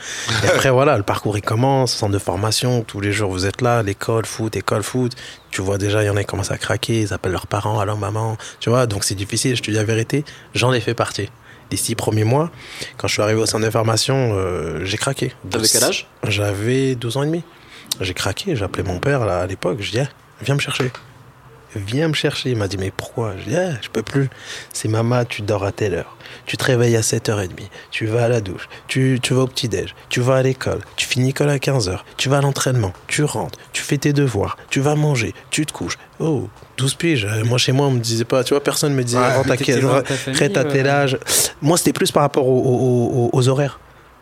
Et après voilà, le parcours il commence, centre de formation, tous les jours vous êtes là, l'école, foot, école, foot. Tu vois déjà, il y en a qui commencent à craquer, ils appellent leurs parents, alors maman, tu vois, donc c'est difficile, je te dis la vérité, j'en ai fait partie. Les six premiers mois, quand je suis arrivé au centre de formation, euh, j'ai craqué. T'avais quel âge? J'avais 12 ans et demi. J'ai craqué, j'ai appelé mon père là, à l'époque, je dis, Eh, viens me chercher. Viens me chercher. Il m'a dit, mais pourquoi? Je dis, Eh, je peux plus. C'est maman, tu dors à telle heure. Tu te réveilles à 7h30. Tu vas à la douche. Tu, tu vas au petit-déj. Tu vas à l'école. Tu finis l'école à 15h. Tu vas à l'entraînement. Tu rentres. Tu fais tes devoirs. Tu vas manger. Tu te couches. Oh, 12 piges. Euh, Moi, chez moi, on me disait pas, tu vois, personne me disait, rentre à quel tel âge. Moi, c'était plus par rapport aux, aux- aux- aux horaires.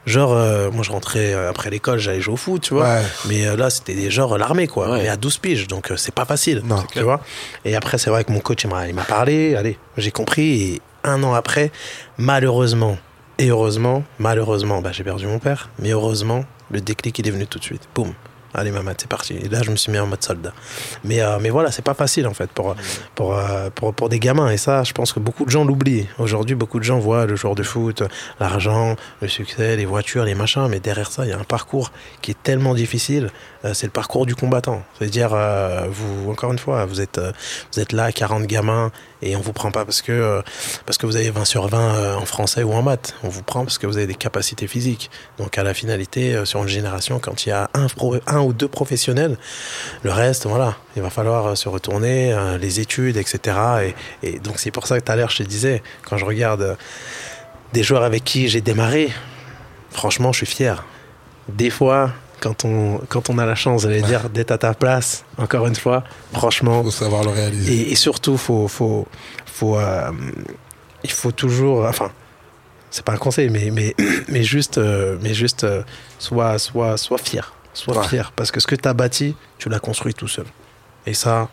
Genre, euh, moi, je rentrais euh, après l'école, j'allais jouer au foot, tu vois. Ouais. Mais euh, là, c'était des genres l'armée, quoi. Ouais. Mais à 12 piges, donc euh, c'est pas facile. Non. tu vois. Et après, c'est vrai que mon coach, il m'a, il m'a parlé, allez, j'ai compris. Et un an après, malheureusement, et heureusement, malheureusement, bah, j'ai perdu mon père. Mais heureusement, le déclic, il est venu tout de suite. Boum. Allez, maman, c'est parti. Et là, je me suis mis en mode soldat. Mais, euh, mais voilà, c'est pas facile, en fait, pour, pour, euh, pour, pour des gamins. Et ça, je pense que beaucoup de gens l'oublient. Aujourd'hui, beaucoup de gens voient le joueur de foot, l'argent, le succès, les voitures, les machins. Mais derrière ça, il y a un parcours qui est tellement difficile. Euh, c'est le parcours du combattant. C'est-à-dire, vous, encore une fois, vous êtes, vous êtes là, 40 gamins, et on vous prend pas parce que, euh, parce que vous avez 20 sur 20 euh, en français ou en maths. On vous prend parce que vous avez des capacités physiques. Donc, à la finalité, euh, sur une génération, quand il y a un, ou deux professionnels, le reste, voilà, il va falloir se retourner, les études, etc. Et, et donc, c'est pour ça que tout à l'heure, je te disais, quand je regarde des joueurs avec qui j'ai démarré, franchement, je suis fier. Des fois, quand on, quand on a la chance, j'allais dire, d'être à ta place, encore une fois, franchement, Faut savoir le réaliser. et, et surtout, faut, faut, faut, euh, il faut toujours, enfin, c'est pas un conseil, mais, mais, mais juste, euh, mais juste, euh, sois, sois, sois fier, sois Ouais. fier, parce que ce que tu as bâti, tu l'as construit tout seul. Et ça,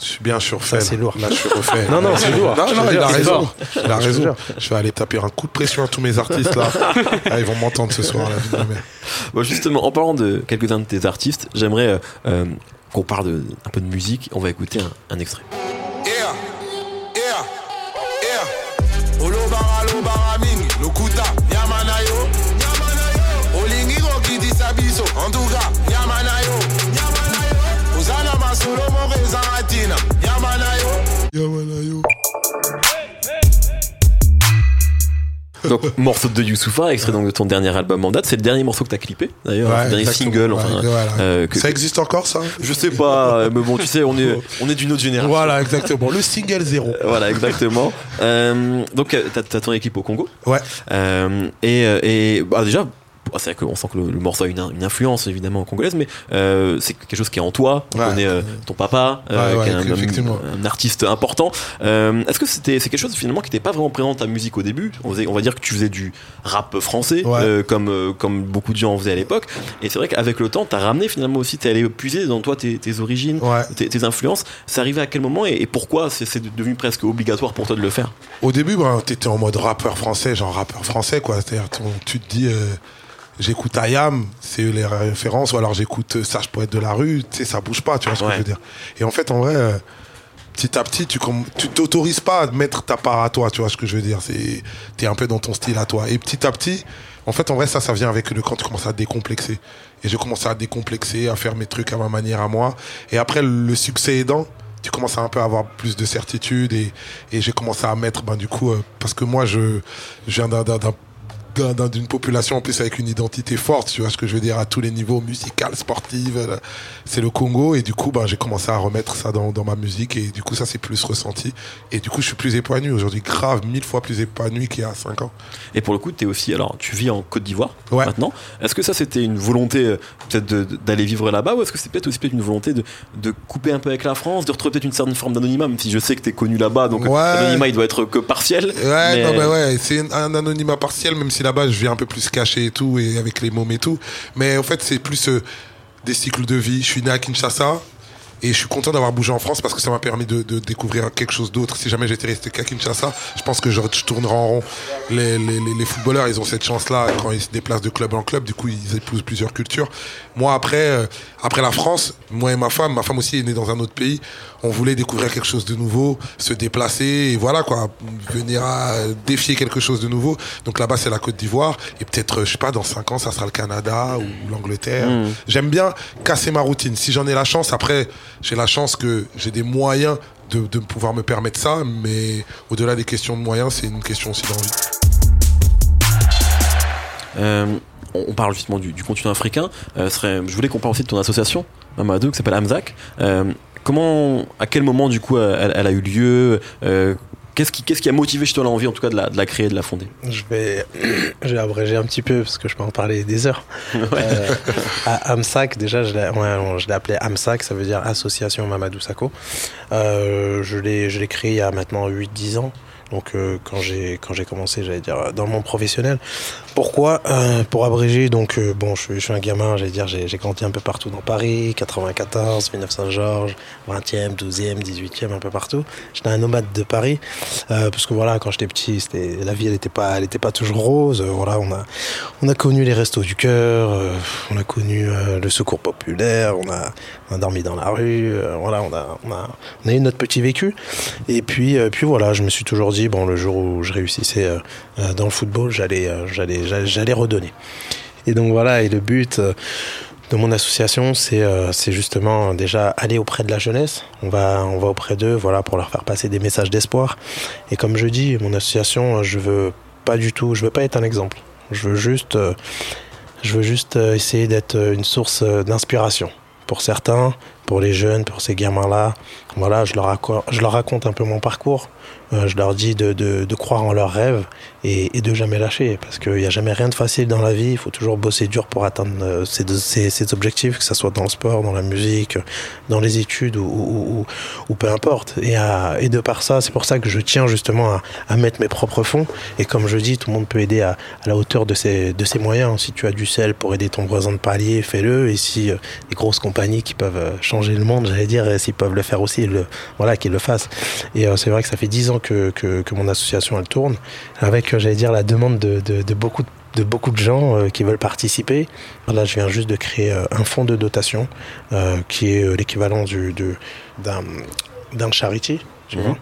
Je suis bien surfait. Ça, c'est là. lourd. Là, je suis refait. Non, non, c'est lourd. Non, il a raison. Il a raison. Je vais aller taper un coup de pression à tous mes artistes là. Ah, ils vont m'entendre ce soir. Là. Bon, justement, en parlant de quelques-uns de tes artistes, j'aimerais euh, euh, qu'on parle de, un peu de musique. On va écouter un, un extrait. Donc, morceau de Youssoufa, extrait donc de ton dernier album en date. C'est le dernier morceau que t'as clippé, d'ailleurs. Ouais, le dernier single, Ouais, enfin. voilà. euh, que- Ça existe encore ça? Je sais pas, mais bon, tu sais, on est, on est d'une autre génération. Voilà, exactement. Le single zéro. Voilà, exactement. Euh, donc, euh, t'as, ton équipe au Congo. Ouais. Euh, et, euh, et bah, déjà, c'est vrai qu'on sent que le, le morceau a une, une influence évidemment congolaise, mais euh, c'est quelque chose qui est en toi. On Ouais. connaît euh, ton papa, euh, Ouais, qui est un, effectivement. un- un artiste important. Est-ce que c'était c'est quelque chose finalement qui n'était pas vraiment présent dans ta musique au début? On, faisait- on va dire que tu faisais du rap français, comme comme beaucoup de gens en faisaient à l'époque. Et c'est vrai qu'avec le temps, t'as ramené finalement aussi, t'es allé puiser dans toi tes, tes origines, tes, tes influences. C'est arrivé à quel moment et, et pourquoi c'est devenu presque obligatoire pour toi de le faire? Au début, ben, t'étais en mode rappeur français, genre rappeur français, quoi. C'est-à-dire, tu te dis, j'écoute Ayam, c'est les références, ou alors j'écoute Sage Poète de la rue, tu sais, ça bouge pas, tu vois ce que je veux dire. Et en fait, en vrai, euh, petit à petit, tu t'autorises pas à mettre ta part à toi, tu vois ce que je veux dire. C'est, t'es un peu dans ton style à toi. Et petit à petit, en fait, en vrai, ça, ça vient avec le quand tu commences à décomplexer. Et j'ai commencé à décomplexer, à faire mes trucs à ma manière, à moi. Et après, le succès aidant, tu commences à un peu avoir plus de certitude et, et j'ai commencé à mettre, ben, du coup, euh, parce que moi, je, je viens d'un, d'un- d'un- d'un- d'un- d'une population en plus avec une identité forte, tu vois ce que je veux dire, à tous les niveaux, musical, sportif, euh, c'est le Congo et du coup, ben, j'ai commencé à remettre ça dans, dans ma musique et du coup, ça c'est plus ressenti et du coup, je suis plus épanoui aujourd'hui, grave, mille fois plus épanoui qu'il y a 5 ans. Et pour le coup, tu es aussi, alors tu vis en Côte d'Ivoire Ouais. maintenant. Est-ce que ça c'était une volonté euh, peut-être d'aller vivre là-bas ou est-ce que c'est peut-être aussi peut-être une volonté de, de couper un peu avec la France, de retrouver peut-être une certaine forme d'anonymat, même si je sais que tu es connu là-bas, donc Ouais. l'anonymat il doit être que partiel. Ouais, mais- non, mais ouais, c'est un anonymat partiel, même si là-bas je viens un peu plus caché et tout, et avec les mômes et tout. Mais en fait, c'est plus euh, des cycles de vie. Je suis né à Kinshasa. Et je suis content d'avoir bougé en France parce que ça m'a permis de, découvrir quelque chose d'autre. Si jamais j'étais resté qu'à Kinshasa, je pense que je, je tournerais en rond. Les, les footballeurs, ils ont cette chance-là quand ils se déplacent de club en club. Du coup, ils épousent plusieurs cultures. Moi, après, euh, après la France, moi et ma femme, ma femme aussi est née dans un autre pays. On voulait découvrir quelque chose de nouveau, se déplacer et voilà quoi, venir à défier quelque chose de nouveau. Donc là-bas, c'est la Côte d'Ivoire et peut-être, euh, je sais pas, dans cinq ans, ça sera le Canada ou l'Angleterre. J'aime bien casser ma routine. Si j'en ai la chance, après, j'ai la chance que j'ai des moyens de, de pouvoir me permettre ça, mais au-delà des questions de moyens, c'est une question aussi d'envie. Euh, on parle justement du, du continent africain. Euh, serait, je voulais qu'on parle aussi de ton association, Mamadou, qui s'appelle Amzak. Euh, comment, à quel moment du coup elle, elle a eu lieu euh, Qu'est-ce qui, qu'est-ce qui a motivé chez toi l'envie en tout cas de la, de la créer, de la fonder? Je vais, je vais abréger un petit peu parce que je peux en parler des heures. À AMSAC, déjà, je l'ai, ouais, on- je l'ai appelé AMSAC, ça veut dire Association Mamadou Sakho. Euh, je l'ai, je l'ai créé il y a maintenant 8-10 ans. Donc euh, quand j'ai quand j'ai commencé, j'allais dire dans le monde professionnel. Pourquoi Euh, Pour abréger, donc euh, bon, je, suis- un gamin, j'allais dire, j'ai, grandi un peu partout dans Paris, 94, Villeneuve Saint-Georges, 20e, 12e, 18e, un peu partout. J'étais un nomade de Paris euh, parce que voilà, quand j'étais petit, la vie, elle était pas, elle pas toujours rose. Voilà, on a on a connu les restos du cœur, on a connu le secours populaire, on a, on a dormi dans la rue, voilà, on a, on a, on a eu notre petit vécu. Et puis, puis voilà, je me suis toujours dit, bon, le jour où je réussissais dans le football, j'allais, j'allais, j'allais, redonner. Et donc voilà, et le but euh, de mon association, c'est, euh, c'est justement déjà aller auprès de la jeunesse. On va, on va auprès d'eux, voilà, pour leur faire passer des messages d'espoir. Et comme je dis, mon association, euh, je veux pas du tout, je veux pas être un exemple. Je veux juste, je veux juste essayer d'être une source d'inspiration pour certains, pour les jeunes, pour ces gamins-là. Voilà, je leur, je leur raconte un peu mon parcours. Euh, je leur dis de, de, croire en leurs rêves et, de jamais lâcher. Parce qu'il n'y a jamais rien de facile dans la vie. Il faut toujours bosser dur pour atteindre euh, ces, ces, ces objectifs, que ce soit dans le sport, dans la musique, dans les études ou, ou, peu importe. Et, et de par ça, c'est pour ça que je tiens justement à, à mettre mes propres fonds. Et comme je dis, tout le monde peut aider à, à la hauteur de ses, de ses moyens. Si tu as du sel pour aider ton voisin de palier, fais-le. Et si euh, les grosses compagnies qui peuvent euh, changer le monde, j'allais dire, s'ils peuvent le faire aussi, le, voilà, qu'ils le fassent. Et euh, c'est vrai que ça fait dix ans que, que, que mon association elle tourne, avec, euh, j'allais dire, la demande de, de, de beaucoup de de beaucoup de gens euh, qui veulent participer. Là, je viens juste de créer euh, un fonds de dotation euh, qui est l'équivalent du, d'un, d'un charity. tu vois.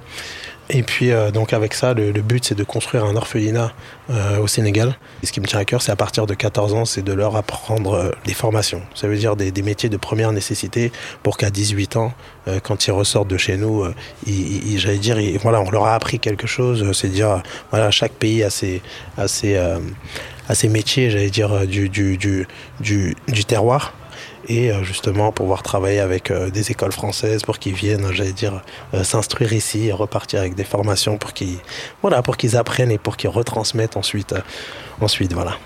Et puis, euh, donc, avec ça, le, le but, c'est de construire un orphelinat euh, au Sénégal. Et ce qui me tient à cœur, c'est à partir de 14 ans, c'est de leur apprendre euh, des formations. Ça veut dire des, des métiers de première nécessité pour qu'à 18 ans, euh, quand ils ressortent de chez nous, euh, ils, ils- j'allais dire, ils- voilà, on leur a appris quelque chose. euh, C'est dire, voilà, chaque pays a ses, a ses, a ses métiers, j'allais dire, du, du, du, du terroir et euh, justement pouvoir travailler avec euh, des écoles françaises pour qu'ils viennent, j'allais dire, euh, s'instruire ici et repartir avec des formations pour qu'ils, voilà, pour qu'ils apprennent et pour qu'ils retransmettent ensuite, euh, ensuite, voilà.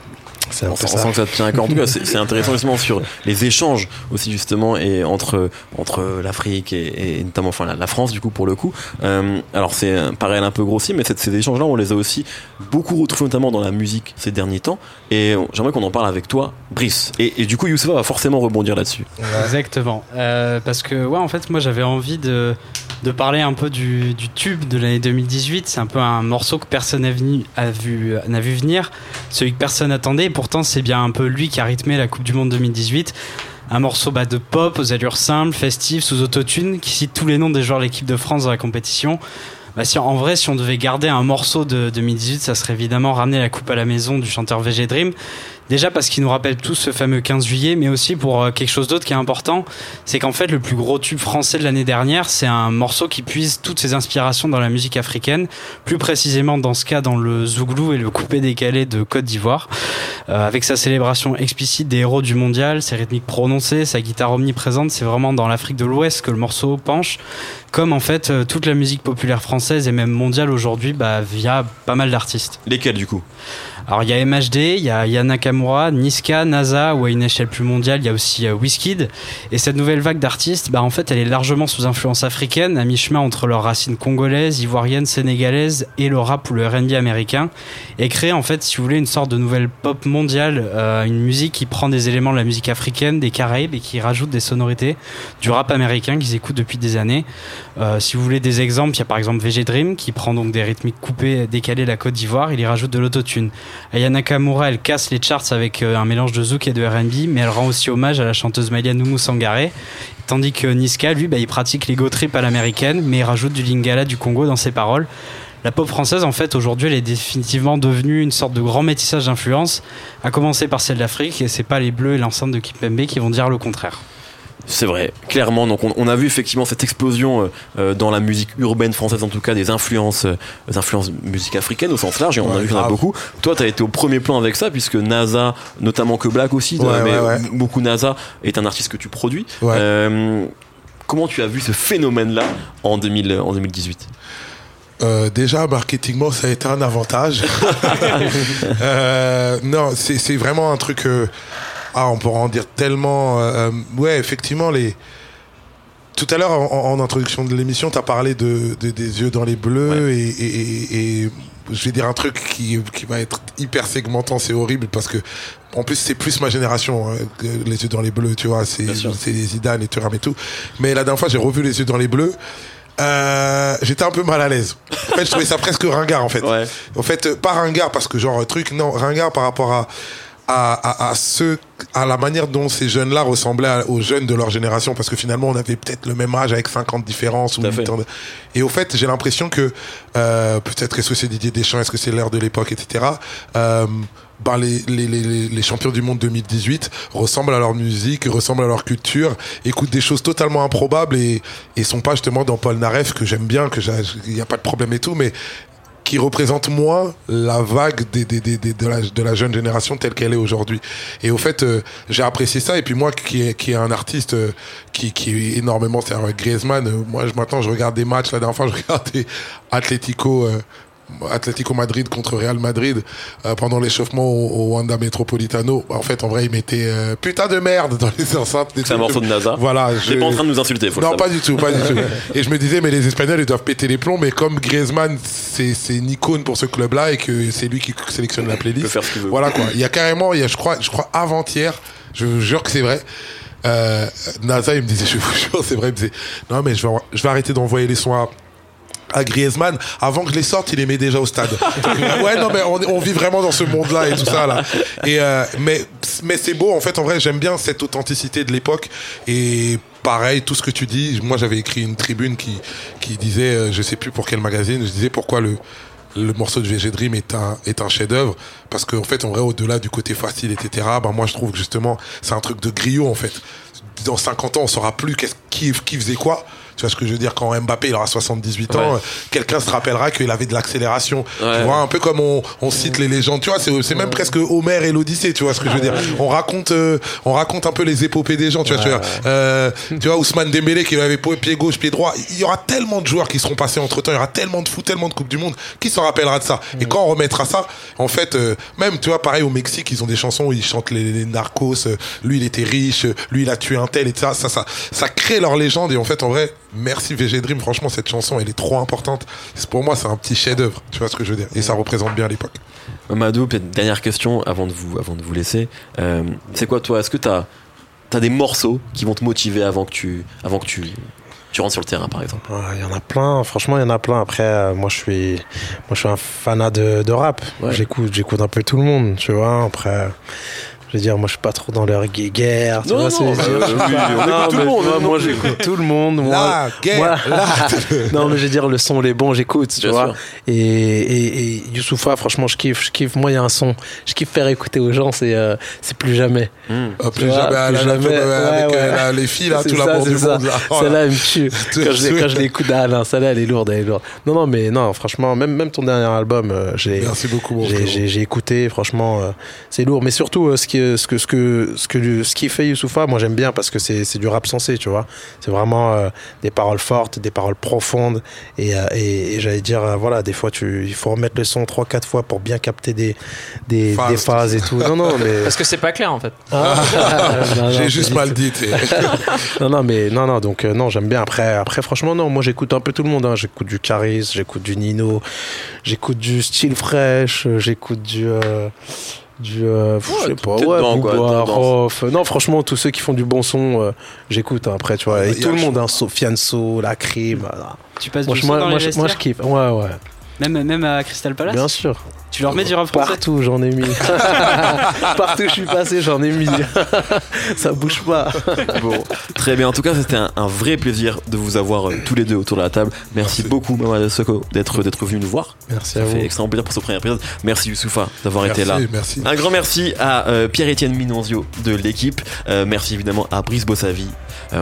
C'est un On sent, on ça. sent que ça te tient à cœur. En tout cas, c'est c'est intéressant justement sur les échanges aussi justement et entre entre l'Afrique et, et notamment enfin la, la France du coup pour le coup. Euh, alors c'est euh, pareil un peu grossi, mais cette- ces échanges-là, on les a aussi beaucoup retrouvés notamment dans la musique ces derniers temps. Et j'aimerais qu'on en parle avec toi, Brice. Et, et du coup, Youssef va forcément rebondir là-dessus. Exactement. Euh, parce que, ouais, en fait, moi, j'avais envie de, de parler un peu du, du tube de l'année 2018. C'est un peu un morceau que personne n'a vu, n'a vu venir, celui que personne attendait. Pourtant, c'est bien un peu lui qui a rythmé la Coupe du Monde 2018. Un morceau bah, de pop aux allures simples, festif, sous autotune, qui cite tous les noms des joueurs de l'équipe de France dans la compétition. Bah, si, en vrai, si on devait garder un morceau de 2018, ça serait évidemment ramener la coupe à la maison du chanteur VG Dream. Déjà parce qu'il nous rappelle tous ce fameux 15 juillet, mais aussi pour euh, quelque chose d'autre qui est important, c'est qu'en fait le plus gros tube français de l'année dernière, c'est un morceau qui puise toutes ses inspirations dans la musique africaine, plus précisément dans ce cas dans le zouglou et le coupé décalé de Côte d'Ivoire, Euh, avec sa célébration explicite des héros du mondial, ses rythmiques prononcées, sa guitare omniprésente, c'est vraiment dans l'Afrique de l'Ouest que le morceau penche, comme en fait euh, toute la musique populaire française et même mondiale aujourd'hui, bah, via pas mal d'artistes. Lesquels du coup? Alors il y a MHD, il y a Yana Nakamura, Niska, NASA ou à une échelle plus mondiale, il y a aussi euh. Et cette nouvelle vague d'artistes, bah, en fait, elle est largement sous influence africaine, à mi-chemin entre leurs racines congolaises, ivoiriennes, sénégalaises et le rap ou le R&B américain, et crée en fait, si vous voulez, une sorte de nouvelle pop mondiale, euh, une musique qui prend des éléments de la musique africaine, des Caraïbes et qui rajoute des sonorités du rap américain qu'ils écoutent depuis des années. Euh, si vous voulez des exemples, il y a par exemple VG Dream qui prend donc des rythmiques coupées, décalées de la Côte d'Ivoire, il y rajoute de l'autotune. Aya Nakamura, elle casse les charts avec euh, un mélange de zouk et de R&B, mais elle rend aussi hommage à la chanteuse Malia Numu Sangare. Tandis que Niska, lui, bah, il pratique l'ego trip à l'américaine, mais il rajoute du lingala du Congo dans ses paroles. La pop française, en fait, aujourd'hui, elle est définitivement devenue une sorte de grand métissage d'influence, à commencer par celle d'Afrique, et c'est pas les Bleus et l'enceinte de Kipembe qui vont dire le contraire. C'est vrai, clairement. Donc on, on a vu effectivement cette explosion euh, euh, dans la musique urbaine française, en tout cas des influences, euh, des influences musique africaine au sens large. Et on a Ouais, vu qu'il y en a beaucoup. Toi, t'as été au premier plan avec ça, puisque NASA, notamment que Black aussi, Ouais, mais ouais, beaucoup NASA est un artiste que tu produis. Euh, comment tu as vu ce phénomène-là en 2000, en 2018 Euh, déjà, marketingement, ça a été un avantage. Euh, non, c'est c'est vraiment un truc. euh, ah, on pourra en dire tellement. euh, euh, ouais, effectivement, les. Tout à l'heure, en, en introduction de l'émission, tu as parlé de, de- des yeux dans les bleus et, et- et- et je vais dire un truc qui, qui va être hyper segmentant, c'est horrible parce que en plus c'est plus ma génération, hein, que les yeux dans les bleus, tu vois, c'est c'est Zidane et Thuram et tout. Mais la dernière fois, j'ai revu les yeux dans les bleus. Euh, j'étais un peu mal à l'aise. En fait, je trouvais ça presque ringard en fait. Ouais. En fait, pas ringard parce que genre truc, non, ringard par rapport à à, à, à ceux, à la manière dont ces jeunes-là ressemblaient aux jeunes de leur génération, parce que finalement on avait peut-être le même âge avec 50 différences ou Tout à fait. 8 ans de- Et au fait, j'ai l'impression que euh, peut-être est-ce que c'est Didier Deschamps, est-ce que c'est l'ère de l'époque, etc. Euh, ben les, les, les, les- les champions du monde 2018 ressemblent à leur musique, ressemblent à leur culture, écoutent des choses totalement improbables et, et sont pas justement dans Paul Naref que j'aime bien, que il n'y a pas de problème et tout, mais qui représente moins la vague de, la, jeune génération telle qu'elle est aujourd'hui. Et au fait, euh, j'ai apprécié ça. Et puis moi, qui est, un artiste euh, qui, est énormément, c'est Griezmann. euh, moi, je, maintenant, je regarde des matchs. La dernière fois, je regardais Atlético. Atlético Madrid contre Real Madrid euh, pendant l'échauffement au, au Wanda Metropolitano. Bah, en fait, en vrai, ils mettaient euh, putain de merde dans les enceintes. C'est un morceau de NASA. Voilà. T'es pas en train de nous insulter, faut Non, pas du tout, pas du tout. Et je me disais, mais les Espagnols, ils doivent péter les plombs, mais comme Griezmann, c'est c'est une icône pour ce club-là et que c'est lui qui sélectionne la Il peut playlist. faire ce qu'il veut. Voilà quoi. Il y a carrément, il y a, je crois, je crois avant-hier, je vous jure que c'est vrai. Euh, NASA, il me disait, je vous jure, c'est vrai, il me disait, non mais je vais, je vais arrêter d'envoyer les soins à à Griezmann, avant que je les sorte, il les met déjà au stade. ouais, non, mais on, on vit vraiment dans ce monde-là et tout ça, là. Et, euh, mais, mais c'est beau, en fait, en vrai, j'aime bien cette authenticité de l'époque. Et pareil, tout ce que tu dis, moi, j'avais écrit une tribune qui, qui disait, euh, je sais plus pour quel magazine, je disais pourquoi le, le morceau de VG Dream est un, est un chef-d'œuvre. Parce qu'en fait, en vrai, au-delà du côté facile, etc., ben, moi, je trouve que justement, c'est un truc de griot, en fait. Dans 50 ans, on saura plus qui, qui faisait quoi. Tu vois ce que je veux dire Quand Mbappé il aura 78 ans, Ouais. quelqu'un se rappellera qu'il avait de l'accélération. Ouais. Tu vois, un peu comme on, on cite les légendes. Tu vois, c'est, c'est même presque Homer et l'Odyssée. Tu vois ce que je veux dire On raconte, euh, on raconte un peu les épopées des gens. Tu vois, tu vois, euh, tu vois Ousmane Dembélé qui avait pied gauche, pied droit. Il y aura tellement de joueurs qui seront passés entre temps. Il y aura tellement de foot, tellement de coupe du monde. Qui s'en rappellera de ça? Et quand on remettra ça, en fait, euh, même tu vois, pareil au Mexique, ils ont des chansons où ils chantent les, les narcos. euh, lui, il était riche. Lui, il a tué un tel et ça, ça, ça, ça crée leur légende. Et en fait, en vrai, merci VG Dream. Franchement, cette chanson, elle est trop importante. Pour moi, c'est un petit chef-d'œuvre. Tu vois ce que je veux dire Et ça représente bien l'époque. Mamadou, peut-être dernière question avant de vous, avant de vous laisser. Euh, c'est quoi toi Est-ce que t'as as des morceaux qui vont te motiver avant que tu, avant que tu, tu rentres sur le terrain, par exemple? Ouais, Il y en a plein, franchement, il y en a plein. Après, euh, moi, je suis, moi, je suis un fanat de, de rap. Ouais. J'écoute, j'écoute un peu tout le monde, tu vois. Après, je veux dire, moi, je suis pas trop dans leur gue- guerre. Tu Non, vois, non, bah, c'est- oui, on Non, tout le monde, Moi, non moi, plus. j'écoute tout le monde. Moi, La guerre, moi- la- non, mais je veux dire, le son, les bons, j'écoute, tu Bien vois. sûr. Et, et, et Youssoufa, franchement, je kiffe, je kiffe. Moi, il y a un son, je kiffe faire écouter aux gens, c'est, euh, c'est plus jamais. Euh, plus Tu vois, jamais, plus jamais. euh, avec Ouais, euh, ouais. la- les filles, là, tout l'amour du ça. monde. Oh là. Celle-là, elle me tue. Quand je, l'écoute, ah non, celle-là, elle est lourde, elle est lourde. Non, non, mais non, franchement, même, même ton dernier album, euh, j'ai, Merci beaucoup, mon j'ai, frérot. j'ai, j'ai écouté, franchement, euh, c'est lourd. Mais surtout, euh, ce qui, ce que, ce que, ce que, ce qui fait Youssoufa, moi, j'aime bien parce que c'est, c'est du rap sensé, tu vois. C'est vraiment euh, des paroles fortes, des paroles profondes. Et, euh, et, et j'allais dire, euh, voilà, des fois, tu, il faut remettre le son trois, quatre fois pour bien capter des, des, Phases, des phases et tout. Non, non, mais. Parce que c'est pas clair en fait. Ah, J'ai juste mal dit. Non, non, mais non, non, donc euh, non, j'aime bien. Après, après, franchement, non, moi j'écoute un peu tout le monde. hein. J'écoute du Caris, j'écoute du Nino, j'écoute du style fraîche, euh, j'écoute du. Euh, du euh, pff, je sais pas, ouais, dedans, dedans. Rof. Non, franchement, tous ceux qui font du bon son, euh, j'écoute hein, après, tu vois. Ouais, Et tout le monde, hein, Sofiane So, La Crime. voilà. Tu passes Moi, du je- son moi, dans moi, les je- moi, je kiffe. Ouais, ouais. même, même à Crystal Palace Bien sûr. Tu leur mets du rap français Partout, j'en ai mis. Partout où je suis passé, j'en ai mis. Ça bouge pas. Bon, très bien. En tout cas, c'était un, un vrai plaisir de vous avoir euh, tous les deux autour de la table. Merci, beaucoup, Mamadou Soko, d'être d'être venu nous voir. Merci à Ça vous. fait extrêmement plaisir pour ce premier épisode. Merci Youssoufa d'avoir été là. Merci, merci. Un grand merci à euh, Pierre-Étienne Minonzio de l'équipe. Euh, merci évidemment à Brice Bossavi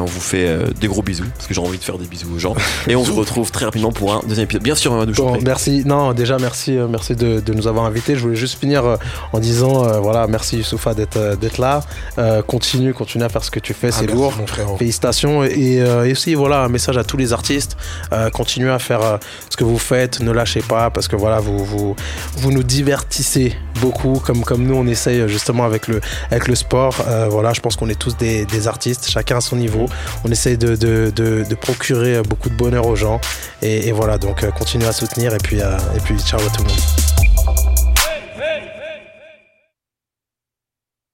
on vous fait euh, des gros bisous parce que j'ai envie de faire des bisous aux gens. Et on se retrouve très rapidement pour un deuxième épisode. Bien sûr, Mamadou, Bon, prie. merci. Non, déjà merci, euh, merci de, de nous avoir invités. Je voulais juste finir euh, en disant, euh, voilà, merci Youssoufa d'être euh, d'être là. Euh, continue, continue à faire ce que tu fais, Ah, c'est merci, lourd. mon. Félicitations et, euh, et aussi voilà un message à tous les artistes. Euh, continuez à faire euh, ce que vous faites, ne lâchez pas parce que voilà vous vous vous nous divertissez beaucoup comme comme nous on essaye euh, justement avec le avec le sport. Euh, voilà, je pense qu'on est tous des, des artistes, chacun à son niveau. On essaye de, procurer beaucoup de bonheur aux gens et, et voilà donc euh, continuez à soutenir et puis euh, et puis ciao à tout le monde.